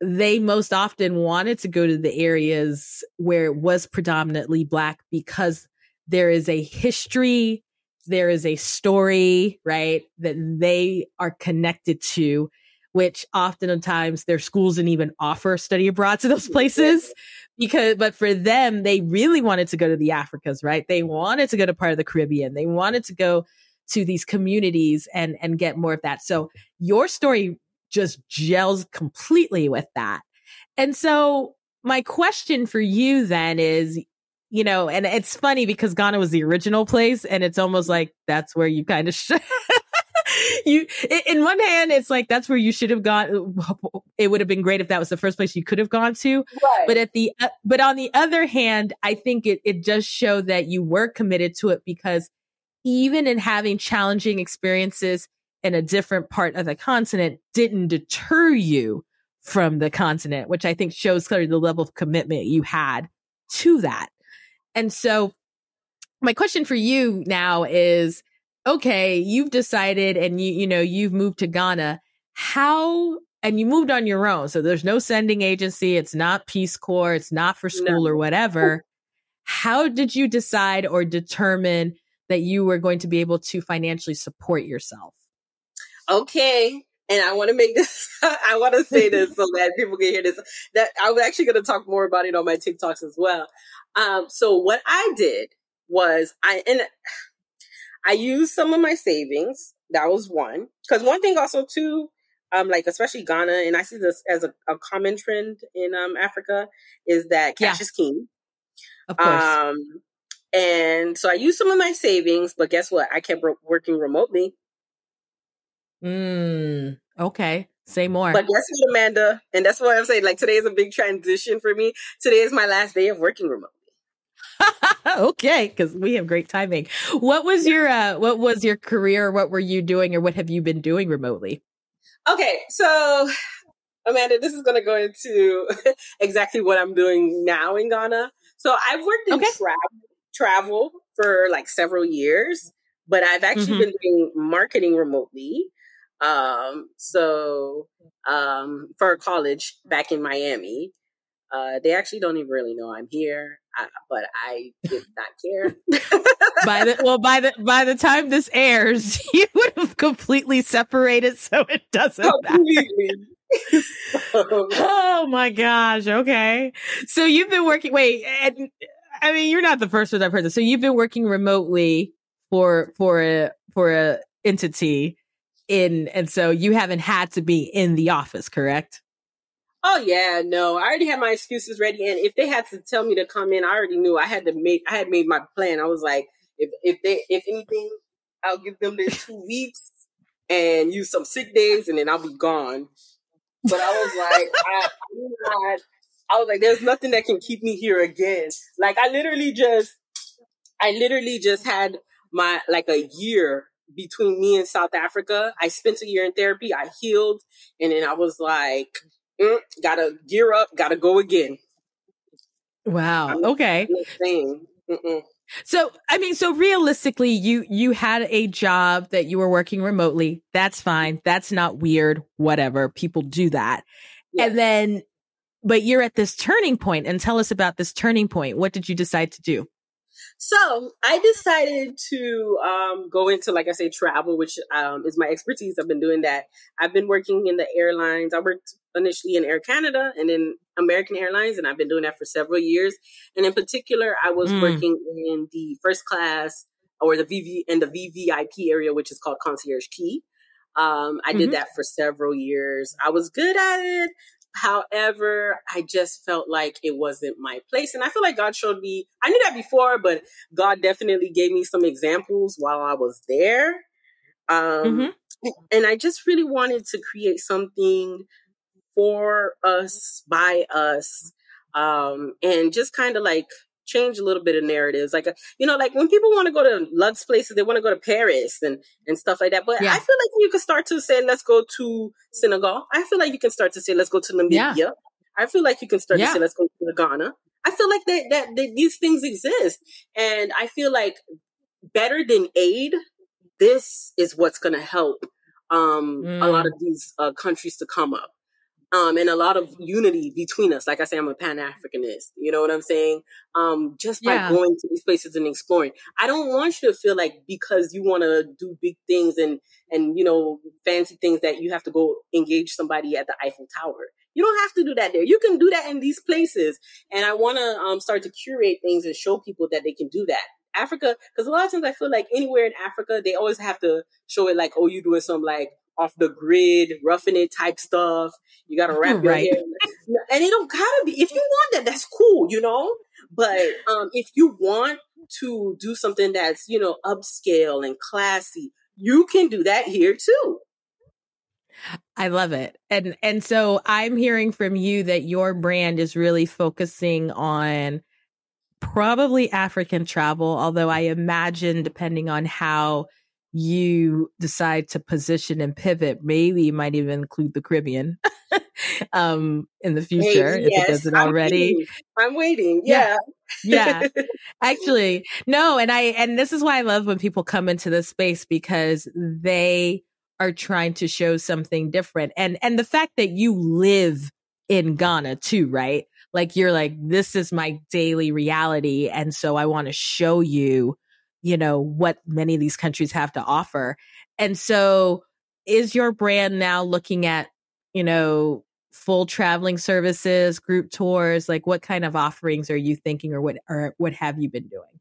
they most often wanted to go to the areas where it was predominantly black because there is a history there is a story, right, that they are connected to which oftentimes their schools didn't even offer study abroad to those places because, but for them, they really wanted to go to the Africas, right? They wanted to go to part of the Caribbean. They wanted to go to these communities and, and get more of that. So your story just gels completely with that. And so my question for you then is, you know, and it's funny because Ghana was the original place and it's almost like that's where you kind of sh- you in one hand it's like that's where you should have gone it would have been great if that was the first place you could have gone to right. but at the uh, but on the other hand i think it it does show that you were committed to it because even in having challenging experiences in a different part of the continent didn't deter you from the continent which i think shows clearly the level of commitment you had to that and so my question for you now is okay, you've decided and you, you know, you've moved to Ghana. How, and you moved on your own. So there's no sending agency. It's not Peace Corps. It's not for school no. or whatever. How did you decide or determine that you were going to be able to financially support yourself? Okay. And I want to make this, I want to say this so that people can hear this. That I was actually going to talk more about it on my TikToks as well. Um, so what I did was I, and I used some of my savings. That was one. Because one thing also too, um, like especially Ghana, and I see this as a, a common trend in um Africa, is that cash yeah. is king. Of course. Um, and so I used some of my savings, but guess what? I kept working remotely. Mm, okay. Say more. But guess what, Amanda? And that's why I'm saying, like, today is a big transition for me. Today is my last day of working remotely. okay, because we have great timing. What was your uh, what was your career? What were you doing, or what have you been doing remotely? Okay, so Amanda, this is going to go into exactly what I'm doing now in Ghana. So I've worked in okay. tra- travel for like several years, but I've actually mm-hmm. been doing marketing remotely. Um, so um, for college back in Miami, uh, they actually don't even really know I'm here, uh, but I did not care. by the well, by the by the time this airs, you would have completely separated, so it doesn't completely. matter. oh my gosh! Okay, so you've been working. Wait, and, I mean, you're not the first one I've heard this. So you've been working remotely for for a for a entity in, and so you haven't had to be in the office, correct? Oh yeah, no. I already had my excuses ready, and if they had to tell me to come in, I already knew I had to make. I had made my plan. I was like, if if they if anything, I'll give them the two weeks and use some sick days, and then I'll be gone. But I was like, I, I, I was like, there's nothing that can keep me here again. Like I literally just, I literally just had my like a year between me and South Africa. I spent a year in therapy. I healed, and then I was like, mm, gotta gear up, gotta go again. Wow. okay. So, I mean, so realistically, you, you had a job that you were working remotely. That's fine. That's not weird. Whatever. People do that. Yes. And then, but you're at this turning point and tell us about this turning point. What did you decide to do? So I decided to um, go into, like I say, travel, which um, is my expertise. I've been doing that. I've been working in the airlines. I worked initially in Air Canada and then American Airlines, and I've been doing that for several years. And in particular, I was mm. working in the first class or the VV in the VVIP area, which is called Concierge Key. Um, I mm-hmm. did that for several years. I was good at it. However, I just felt like it wasn't my place. And I feel like God showed me, I knew that before, but God definitely gave me some examples while I was there. Um, mm-hmm. And I just really wanted to create something for us, by us, um, and just kind of like change a little bit of narratives. Like, uh, you know, like when people want to go to Lux places, they want to go to Paris and, and stuff like that. But yeah. I feel like you can start to say, let's go to Senegal. I feel like you can start to say, let's go to Namibia. Yeah. I feel like you can start yeah. to say, let's go to Ghana. I feel like that, that, that these things exist. And I feel like better than aid, this is what's going to help um, mm. a lot mm. of these uh, countries to come up. Um, and a lot of unity between us. Like I say, I'm a Pan Africanist. You know what I'm saying? Um, just by yeah. going to these places and exploring. I don't want you to feel like because you want to do big things and and you know fancy things that you have to go engage somebody at the Eiffel Tower. You don't have to do that there. You can do that in these places. And I want to um, start to curate things and show people that they can do that. Africa, because a lot of times I feel like anywhere in Africa, they always have to show it like, oh, you're doing some like off the grid, roughing it type stuff. You got to wrap your right. hair. And it don't gotta be, if you want that, that's cool, you know? But um, if you want to do something that's, you know, upscale and classy, you can do that here too. I love it. And and so I'm hearing from you that your brand is really focusing on probably African travel, although I imagine depending on how you decide to position and pivot, maybe you might even include the Caribbean um, in the future maybe, if yes. it doesn't already. I'm waiting. I'm waiting. Yeah. yeah. yeah. Actually, no, and I and this is why I love when people come into this space because they are trying to show something different. And and the fact that you live in Ghana too, right? Like you're like this is my daily reality and so I want to show you you know, what many of these countries have to offer. And so is your brand now looking at, you know, full traveling services, group tours? Like what kind of offerings are you thinking or what or what have you been doing?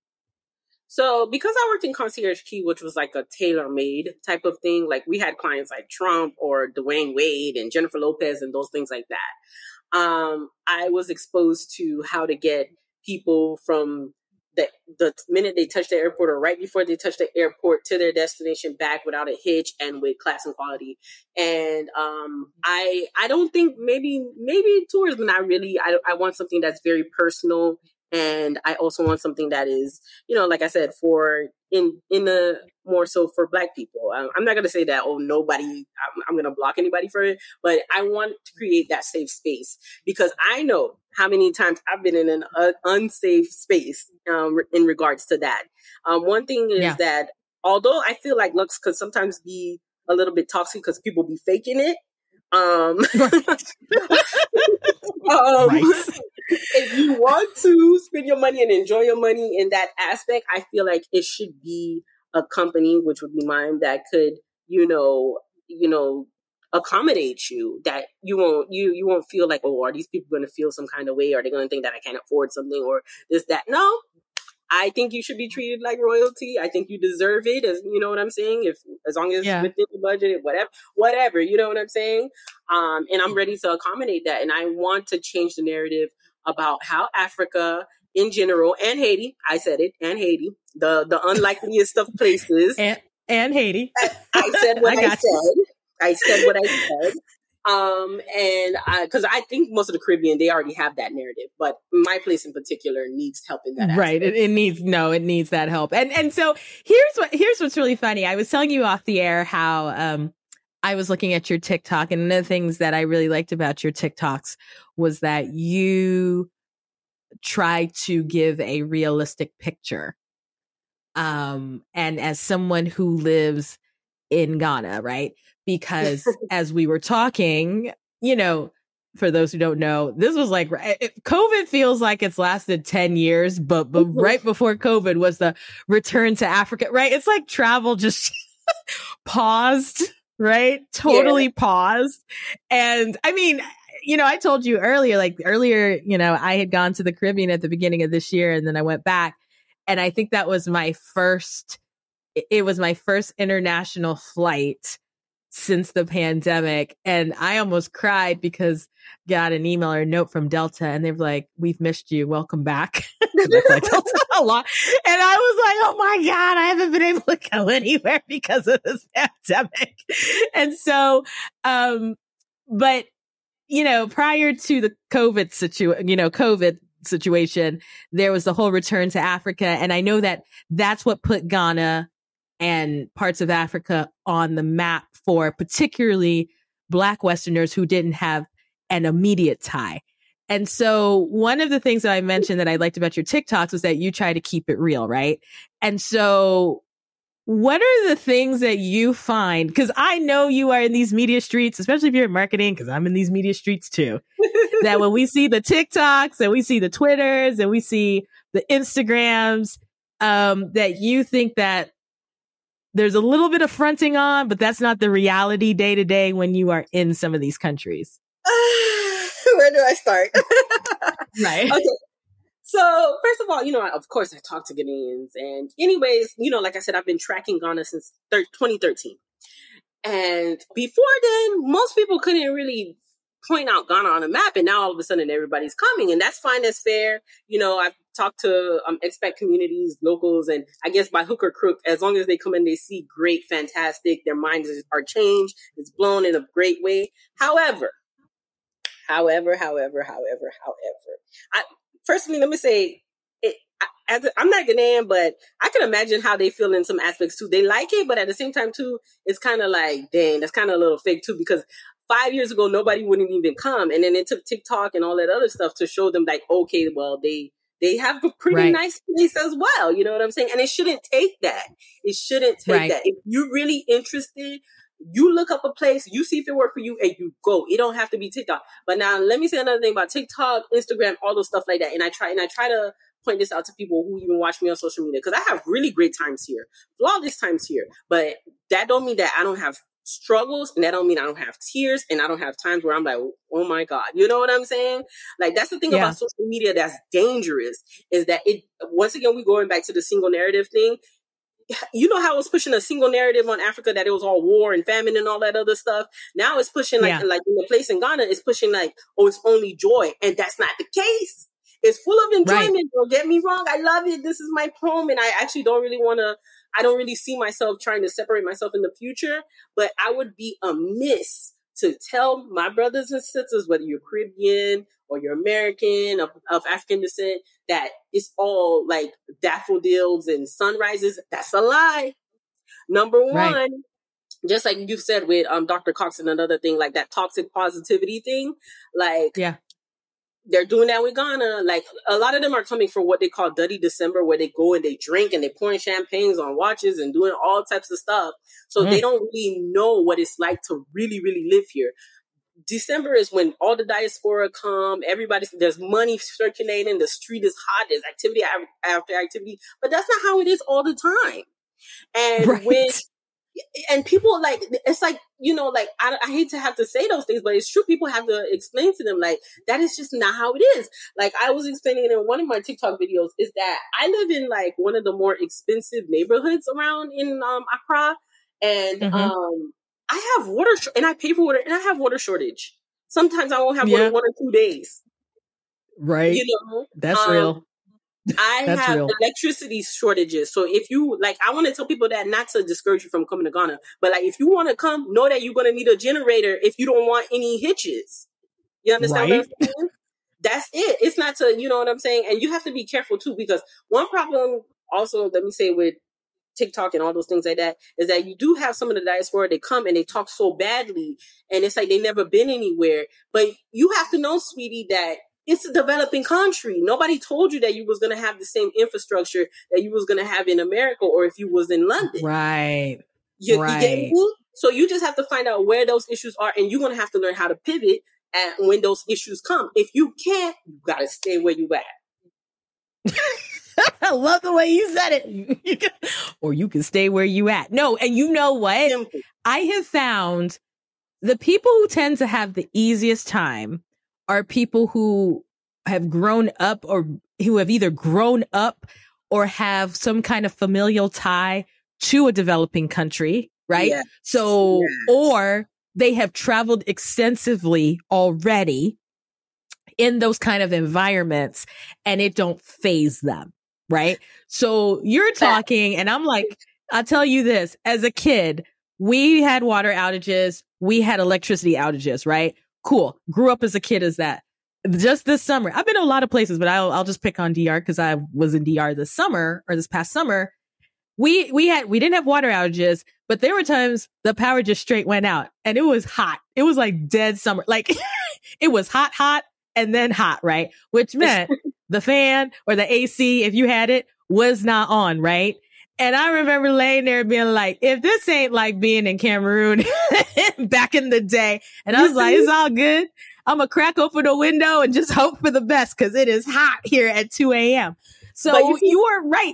So because I worked in Concierge Key, which was like a tailor made type of thing, like we had clients like Trump or Dwyane Wade and Jennifer Lopez and those things like that. Um, I was exposed to how to get people from the the minute they touch the airport or right before they touch the airport to their destination back without a hitch and with class and quality. And um, I I don't think maybe maybe tourism not really. I I want something that's very personal and I also want something that is, you know, like I said, for in in the more so for Black people. I'm not going to say that oh nobody, I'm, I'm going to block anybody for it, but I want to create that safe space because I know how many times I've been in an uh, unsafe space um, in regards to that. Um, one thing is yeah. that although I feel like looks could sometimes be a little bit toxic because people be faking it. Um, um, right. if you want to spend your money and enjoy your money in that aspect, I feel like it should be a company, which would be mine, that could, you know, you know, accommodate you that you won't you you won't feel like oh are these people going to feel some kind of way? Are they going to think that i can't afford something or this that? No I think you should be treated like royalty. I think you deserve it, as you know what I'm saying. If as long as yeah. within the budget, whatever, whatever, you know what I'm saying. Um, and I'm ready to accommodate that. And I want to change the narrative about how Africa in general and Haiti, I said it, and Haiti, the the unlikeliest of places, and, and Haiti. I said what I, I said. You. I said what I said. Um, and because I, I, think most of the Caribbean, they already have that narrative, but my place in particular needs help in that. Right. It, it, needs, no, it needs that help. And, and so here's what, here's what's really funny. I was telling you off the air how, um, I was looking at your TikTok, and one of the things that I really liked about your TikToks was that you try to give a realistic picture. Um, and as someone who lives in Ghana, right? Because as we were talking, you know, for those who don't know, this was like COVID feels like it's lasted 10 years, but, but mm-hmm. right before COVID was the return to Africa, right? It's like travel just paused right? Totally yeah. paused. And I mean, you know, I told you earlier, like earlier, you know, I had gone to the Caribbean at the beginning of this year and then I went back. And I think that was my first, it was my first international flight since the pandemic. And I almost cried because got an email or note from Delta and they're like, we've missed you. Welcome back. Delta a lot. And I was like, oh my God, I haven't been able to go anywhere because of this pandemic. And so, um, but you know, prior to the COVID situation, you know, COVID situation, there was the whole return to Africa. And I know that that's what put Ghana and parts of Africa on the map for particularly Black Westerners who didn't have an immediate tie. And so one of the things that I mentioned that I liked about your TikToks was that you try to keep it real, right? And so what are the things that you find? Because I know you are in these media streets, especially if you're in marketing, because I'm in these media streets too. that when we see the TikToks and we see the Twitters and we see the Instagrams, um, that you think that there's a little bit of fronting on, but that's not the reality day to day when you are in some of these countries. Where do I start? right. Okay. So first of all, you know, of course I talk to Ghanaians and anyways, you know, like I said, I've been tracking Ghana since 2013. And before then, most people couldn't really point out Ghana on a map. And now all of a sudden everybody's coming and that's fine. That's fair. You know, I've talked to um, expat communities, locals, and I guess by hook or crook, as long as they come in, they see great, fantastic, their minds are changed. It's blown in a great way. However, however, however, however, however, I, personally, let me say, it, as a, I'm not Ghanaian, but I can imagine how they feel in some aspects too. They like it, but at the same time too, it's kind of like, dang, that's kind of a little fake too, because five years ago, nobody wouldn't even come. And then it took TikTok and all that other stuff to show them like, okay, well, they, they have a pretty right. nice place as well. You know what I'm saying? And it shouldn't take that. It shouldn't take right. that. If you're really interested, you look up a place, you see if it works for you, and you go. It don't have to be TikTok. But now let me say another thing about TikTok, Instagram, all those stuff like that. And I try and I try to point this out to people who even watch me on social media because I have really great times here, flawless times here. But that don't mean that I don't have struggles and that don't mean I don't have tears and I don't have times where I'm like, oh my God. You know what I'm saying? Like that's the thing yeah. about social media that's dangerous is that it once again we're going back to the single narrative thing you know how it was pushing a single narrative on Africa that it was all war and famine and all that other stuff. Now it's pushing like yeah. like in the place in Ghana, it's pushing like, oh, it's only joy. And that's not the case. It's full of enjoyment. Right. Don't get me wrong. I love it. This is my home, And I actually don't really want to, I don't really see myself trying to separate myself in the future, but I would be amiss to tell my brothers and sisters, whether you're Caribbean or you're American of, of African descent, that it's all like daffodils and sunrises. That's a lie. Number one, right. just like you've said with um Dr. Cox and another thing, like that toxic positivity thing, like yeah they're doing that with Ghana. Like a lot of them are coming for what they call Detty December, where they go and they drink and they pouring champagnes on watches and doing all types of stuff. So mm. they don't really know what it's like to really, really live here. December is when all the diaspora come. Everybody, there's money circulating. The street is hot. There's activity after activity, but that's not how it is all the time. And right. when and people like it's like you know like I, I, hate to have to say those things but it's true people have to explain to them like that is just not how it is. Like i was explaining in one of my tiktok videos is that i live in like one of the more expensive neighborhoods around in um accra and mm-hmm. um i have water sh- and i pay for water and i have water shortage. Sometimes i won't have yeah. water one or two days. Right. You know? That's um, real I have real. electricity shortages. So if you like, I want to tell people that not to discourage you from coming to Ghana, but like if you want to come, know that you're going to need a generator if you don't want any hitches. You understand right? what I'm saying? That's it. It's not to, you know what I'm saying? And you have to be careful too, because one problem also, let me say with TikTok and all those things like that is that you do have some of the diaspora, they come and they talk so badly and it's like they never been anywhere. But you have to know, sweetie, that it's a developing country. Nobody told you that you was going to have the same infrastructure that you was going to have in America or if you was in London. Right. You, right. You? So you just have to find out where those issues are and you're going to have to learn how to pivot and when those issues come. If you can't, you got to stay where you at. I love the way you said it. or you can stay where you at. No, and you know what? Simple. I have found the people who tend to have the easiest time are people who have grown up or who have either grown up or have some kind of familial tie to a developing country, right? Yes. So, yes. or they have traveled extensively already in those kind of environments and it don't phase them, right? So you're talking and I'm like, I'll tell you this, as a kid, we had water outages, we had electricity outages, right? Cool. Grew up as a kid as that. Just this summer, I've been to a lot of places, but I'll, I'll just pick on DR because I was in DR this summer or this past summer. We, we had, we didn't have water outages, but there were times the power just straight went out and it was hot. It was like dead summer. Like it was hot, hot and then hot, right? Which meant the fan or the AC, if you had it, was not on, right? And I remember laying there being like, if this ain't like being in Cameroon back in the day. And I was like, it's all good. I'm gonna crack open a window and just hope for the best because it is hot here at 2 a.m. So you, you are right.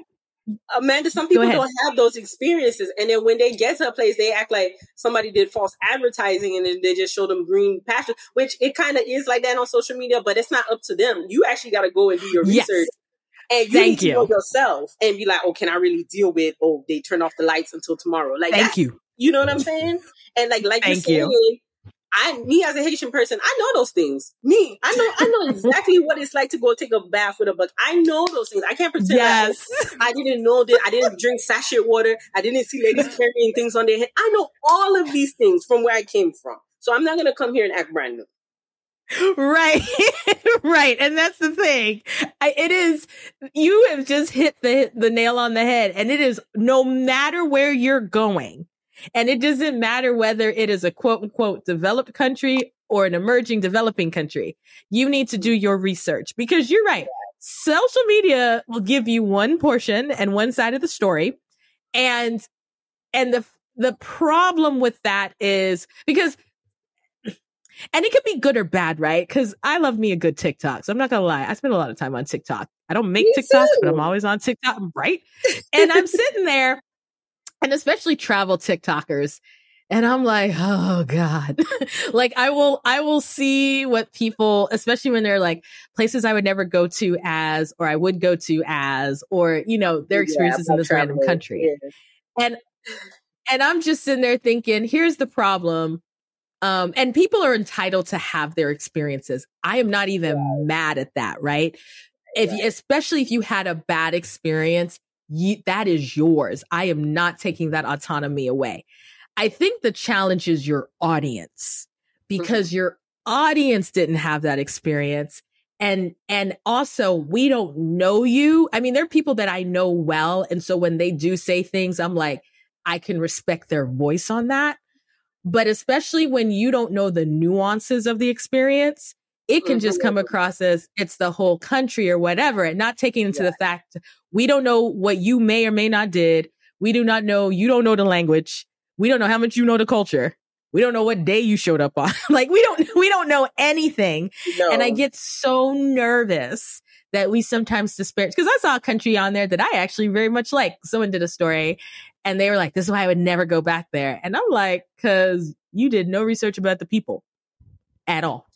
Amanda, some people don't have those experiences. And then when they get to a place, they act like somebody did false advertising and then they just show them green pastures, which it kind of is like that on social media, but it's not up to them. You actually got to go and do your yes. research. And you Thank need to you. know yourself and be like, oh, can I really deal with, oh, they turn off the lights until tomorrow? Like, Thank you. You know what I'm saying? And like, like Thank you're saying, you I, me as a Haitian person, I know those things. Me, I know, I know exactly what it's like to go take a bath with a buck. I know those things. I can't pretend. Yes. Like, I didn't know that. I didn't drink sachet water. I didn't see ladies carrying things on their head. I know all of these things from where I came from. So I'm not going to come here and act brand new. Right, right, and that's the thing. I, it is you have just hit the the nail on the head, and it is no matter where you're going, and it doesn't matter whether it is a quote unquote developed country or an emerging developing country. You need to do your research because you're right. Social media will give you one portion and one side of the story. And, and the, the problem with that is because and it could be good or bad, right? Because I love me a good TikTok. So I'm not gonna lie, I spend a lot of time on TikTok. I don't make me TikToks, too. but I'm always on TikTok, right? And I'm sitting there and especially travel TikTokers. And I'm like, oh God. like I will, I will see what people, especially when they're like places I would never go to as, or I would go to as, or, you know, their experiences yeah, in this random country. Yeah. And, and I'm just sitting there thinking, here's the problem. Um, and people are entitled to have their experiences. I am not even yeah. mad at that, right? If, especially if you had a bad experience, you, that is yours. I am not taking that autonomy away. I think the challenge is your audience because mm-hmm. your audience didn't have that experience. And, and also we don't know you. I mean, there are people that I know well. And so when they do say things, I'm like, I can respect their voice on that. But especially when you don't know the nuances of the experience, it can just come mm-hmm. across as it's the whole country or whatever and not taking into yeah. the fact we don't know what you may or may not did. We do not know you don't know the language. We don't know how much you know the culture. We don't know what day you showed up on. like we don't we don't know anything. No. And I get so nervous that we sometimes disparage because I saw a country on there that I actually very much like. Someone did a story and they were like, This is why I would never go back there. And I'm like, because you did no research about the people at all.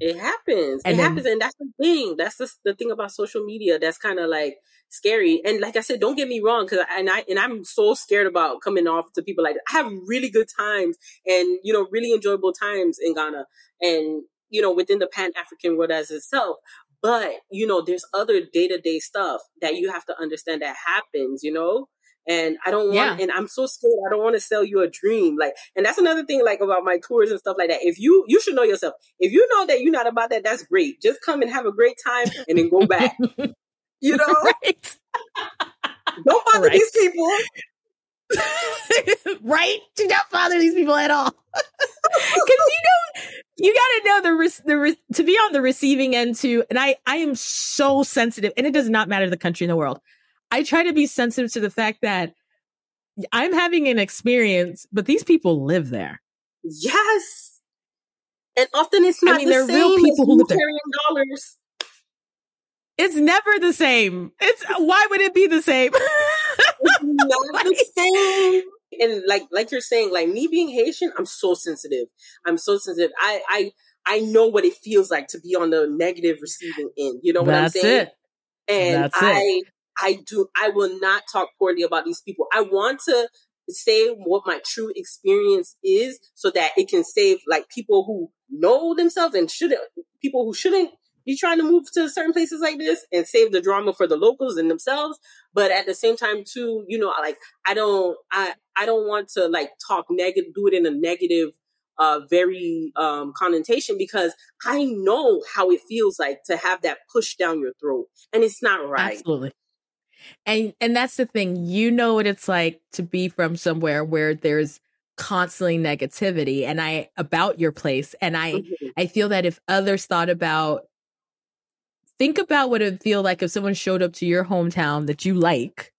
It happens. And it then, happens. And that's the thing. That's the, the thing about social media that's kind of like scary. And like I said, don't get me wrong, because and I and I'm so scared about coming off to people like that. I have really good times and you know, really enjoyable times in Ghana and you know, within the Pan African world as itself. But, you know, there's other day to day stuff that you have to understand that happens, you know? And I don't want, yeah. and I'm so scared. I don't want to sell you a dream. Like, and that's another thing, like about my tours and stuff like that. If you, you should know yourself. If you know that you're not about that, that's great. Just come and have a great time and then go back. you know? Right. Don't bother right. these people. right? Do not bother these people at all. Because you know, you got to know the re- the re- to be on the receiving end too. And I I am so sensitive, and it does not matter the country in the world. I try to be sensitive to the fact that I'm having an experience, but these people live there. Yes. And often it's not I mean, the they're real people who live carrying dollars. It's never the same. It's why would it be the same? it's not the same. And like like you're saying, like me being Haitian, I'm so sensitive. I'm so sensitive. I I I know what it feels like to be on the negative receiving end. You know what I'm saying? It. And That's I it. I do, I will not talk poorly about these people. I want to say what my true experience is so that it can save like people who know themselves and shouldn't, people who shouldn't be trying to move to certain places like this and save the drama for the locals and themselves. But at the same time too, you know, like I don't, I, I don't want to like talk negative, do it in a negative uh, very um, connotation because I know how it feels like to have that push down your throat, and it's not right. Absolutely. And and that's the thing. You know what it's like to be from somewhere where there's constantly negativity and I about your place. And I mm-hmm. I feel that if others thought about think about what it would feel like if someone showed up to your hometown that you like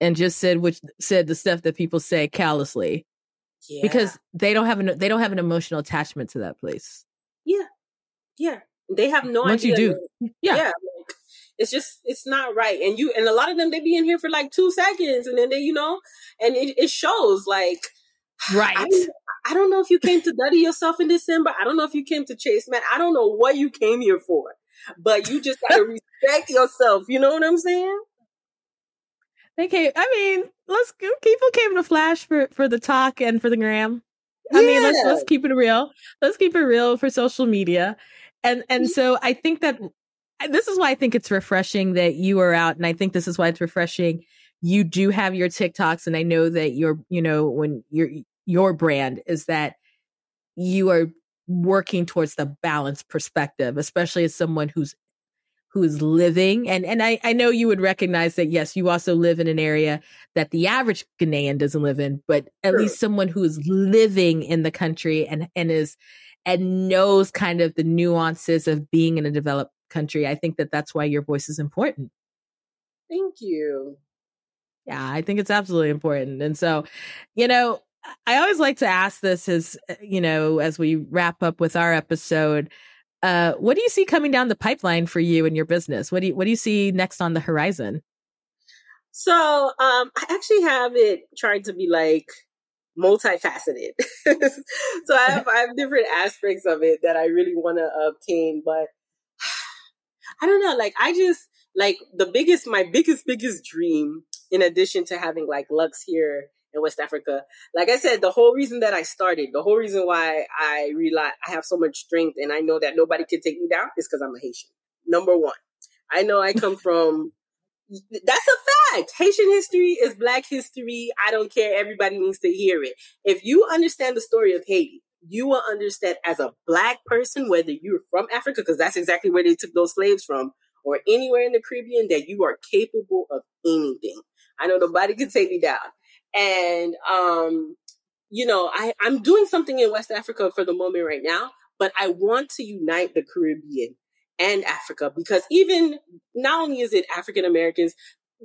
and just said which said the stuff that people say callously yeah. because they don't have an they don't have an emotional attachment to that place. Yeah, yeah, they have no Once idea. you do, yeah, yeah it's just it's not right. And you and a lot of them they be in here for like two seconds, and then they you know, and it, it shows like right. I, I don't know if you came to duddy yourself in December. I don't know if you came to chase man. I don't know what you came here for, but you just gotta respect yourself. You know what I'm saying? They came. I mean, let's people came to Flash for for the talk and for the gram. I yeah. mean, let's let's keep it real. Let's keep it real for social media, and and mm-hmm. so I think that this is why I think it's refreshing that you are out, and I think this is why it's refreshing. You do have your TikToks, and I know that you're, you know, when your your brand is that you are working towards the balanced perspective, especially as someone who's who's living and and I, I know you would recognize that yes you also live in an area that the average Ghanaian doesn't live in but at sure. least someone who is living in the country and and is and knows kind of the nuances of being in a developed country I think that that's why your voice is important thank you yeah I think it's absolutely important and so you know I always like to ask this as you know as we wrap up with our episode uh, what do you see coming down the pipeline for you and your business? What do you What do you see next on the horizon? So, um, I actually have it trying to be like multifaceted. so I have I have different aspects of it that I really want to obtain, but I don't know. Like I just like the biggest, my biggest, biggest dream, in addition to having like Lux here in West Africa. Like I said, the whole reason that I started, the whole reason why I realize I have so much strength and I know that nobody can take me down is because I'm a Haitian. Number one, I know I come from. That's a fact. Haitian history is Black history. I don't care. Everybody needs to hear it. If you understand the story of Haiti, you will understand as a Black person, whether you're from Africa, because that's exactly where they took those slaves from, or anywhere in the Caribbean, that you are capable of anything. I know nobody can take me down. And, um, you know, I, I'm doing something in West Africa for the moment right now, but I want to unite the Caribbean and Africa because even not only is it African Americans,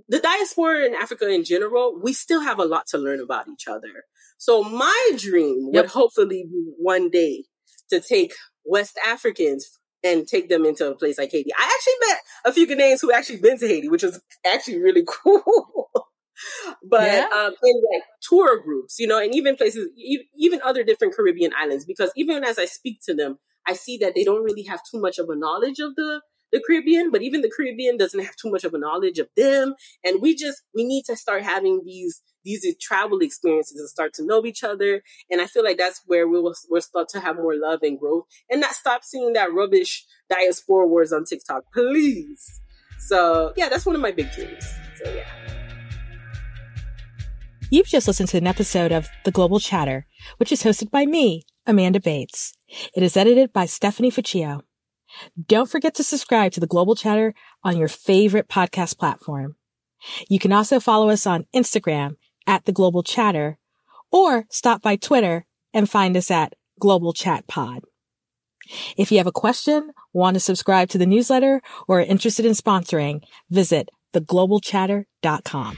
the diaspora in Africa in general, we still have a lot to learn about each other. So my dream yep. would hopefully be one day to take West Africans and take them into a place like Haiti. I actually met a few Ghanaians who actually been to Haiti, which was actually really cool but yeah. um, in like tour groups, you know, and even places, even other different Caribbean islands, because even as I speak to them, I see that they don't really have too much of a knowledge of the the Caribbean, but even the Caribbean doesn't have too much of a knowledge of them. And we just we need to start having these these travel experiences and start to know each other. And I feel like that's where we will we'll start to have more love and growth, and not stop seeing that rubbish diaspora wars on TikTok, please. So yeah, that's one of my big dreams. So yeah. You've just listened to an episode of The Global Chatter, which is hosted by me, Amanda Bates. It is edited by Stephanie Ficcio. Don't forget to subscribe to The Global Chatter on your favorite podcast platform. You can also follow us on Instagram at The Global Chatter or stop by Twitter and find us at Global Chat Pod. If you have a question, want to subscribe to the newsletter, or are interested in sponsoring, visit theglobalchatter.com.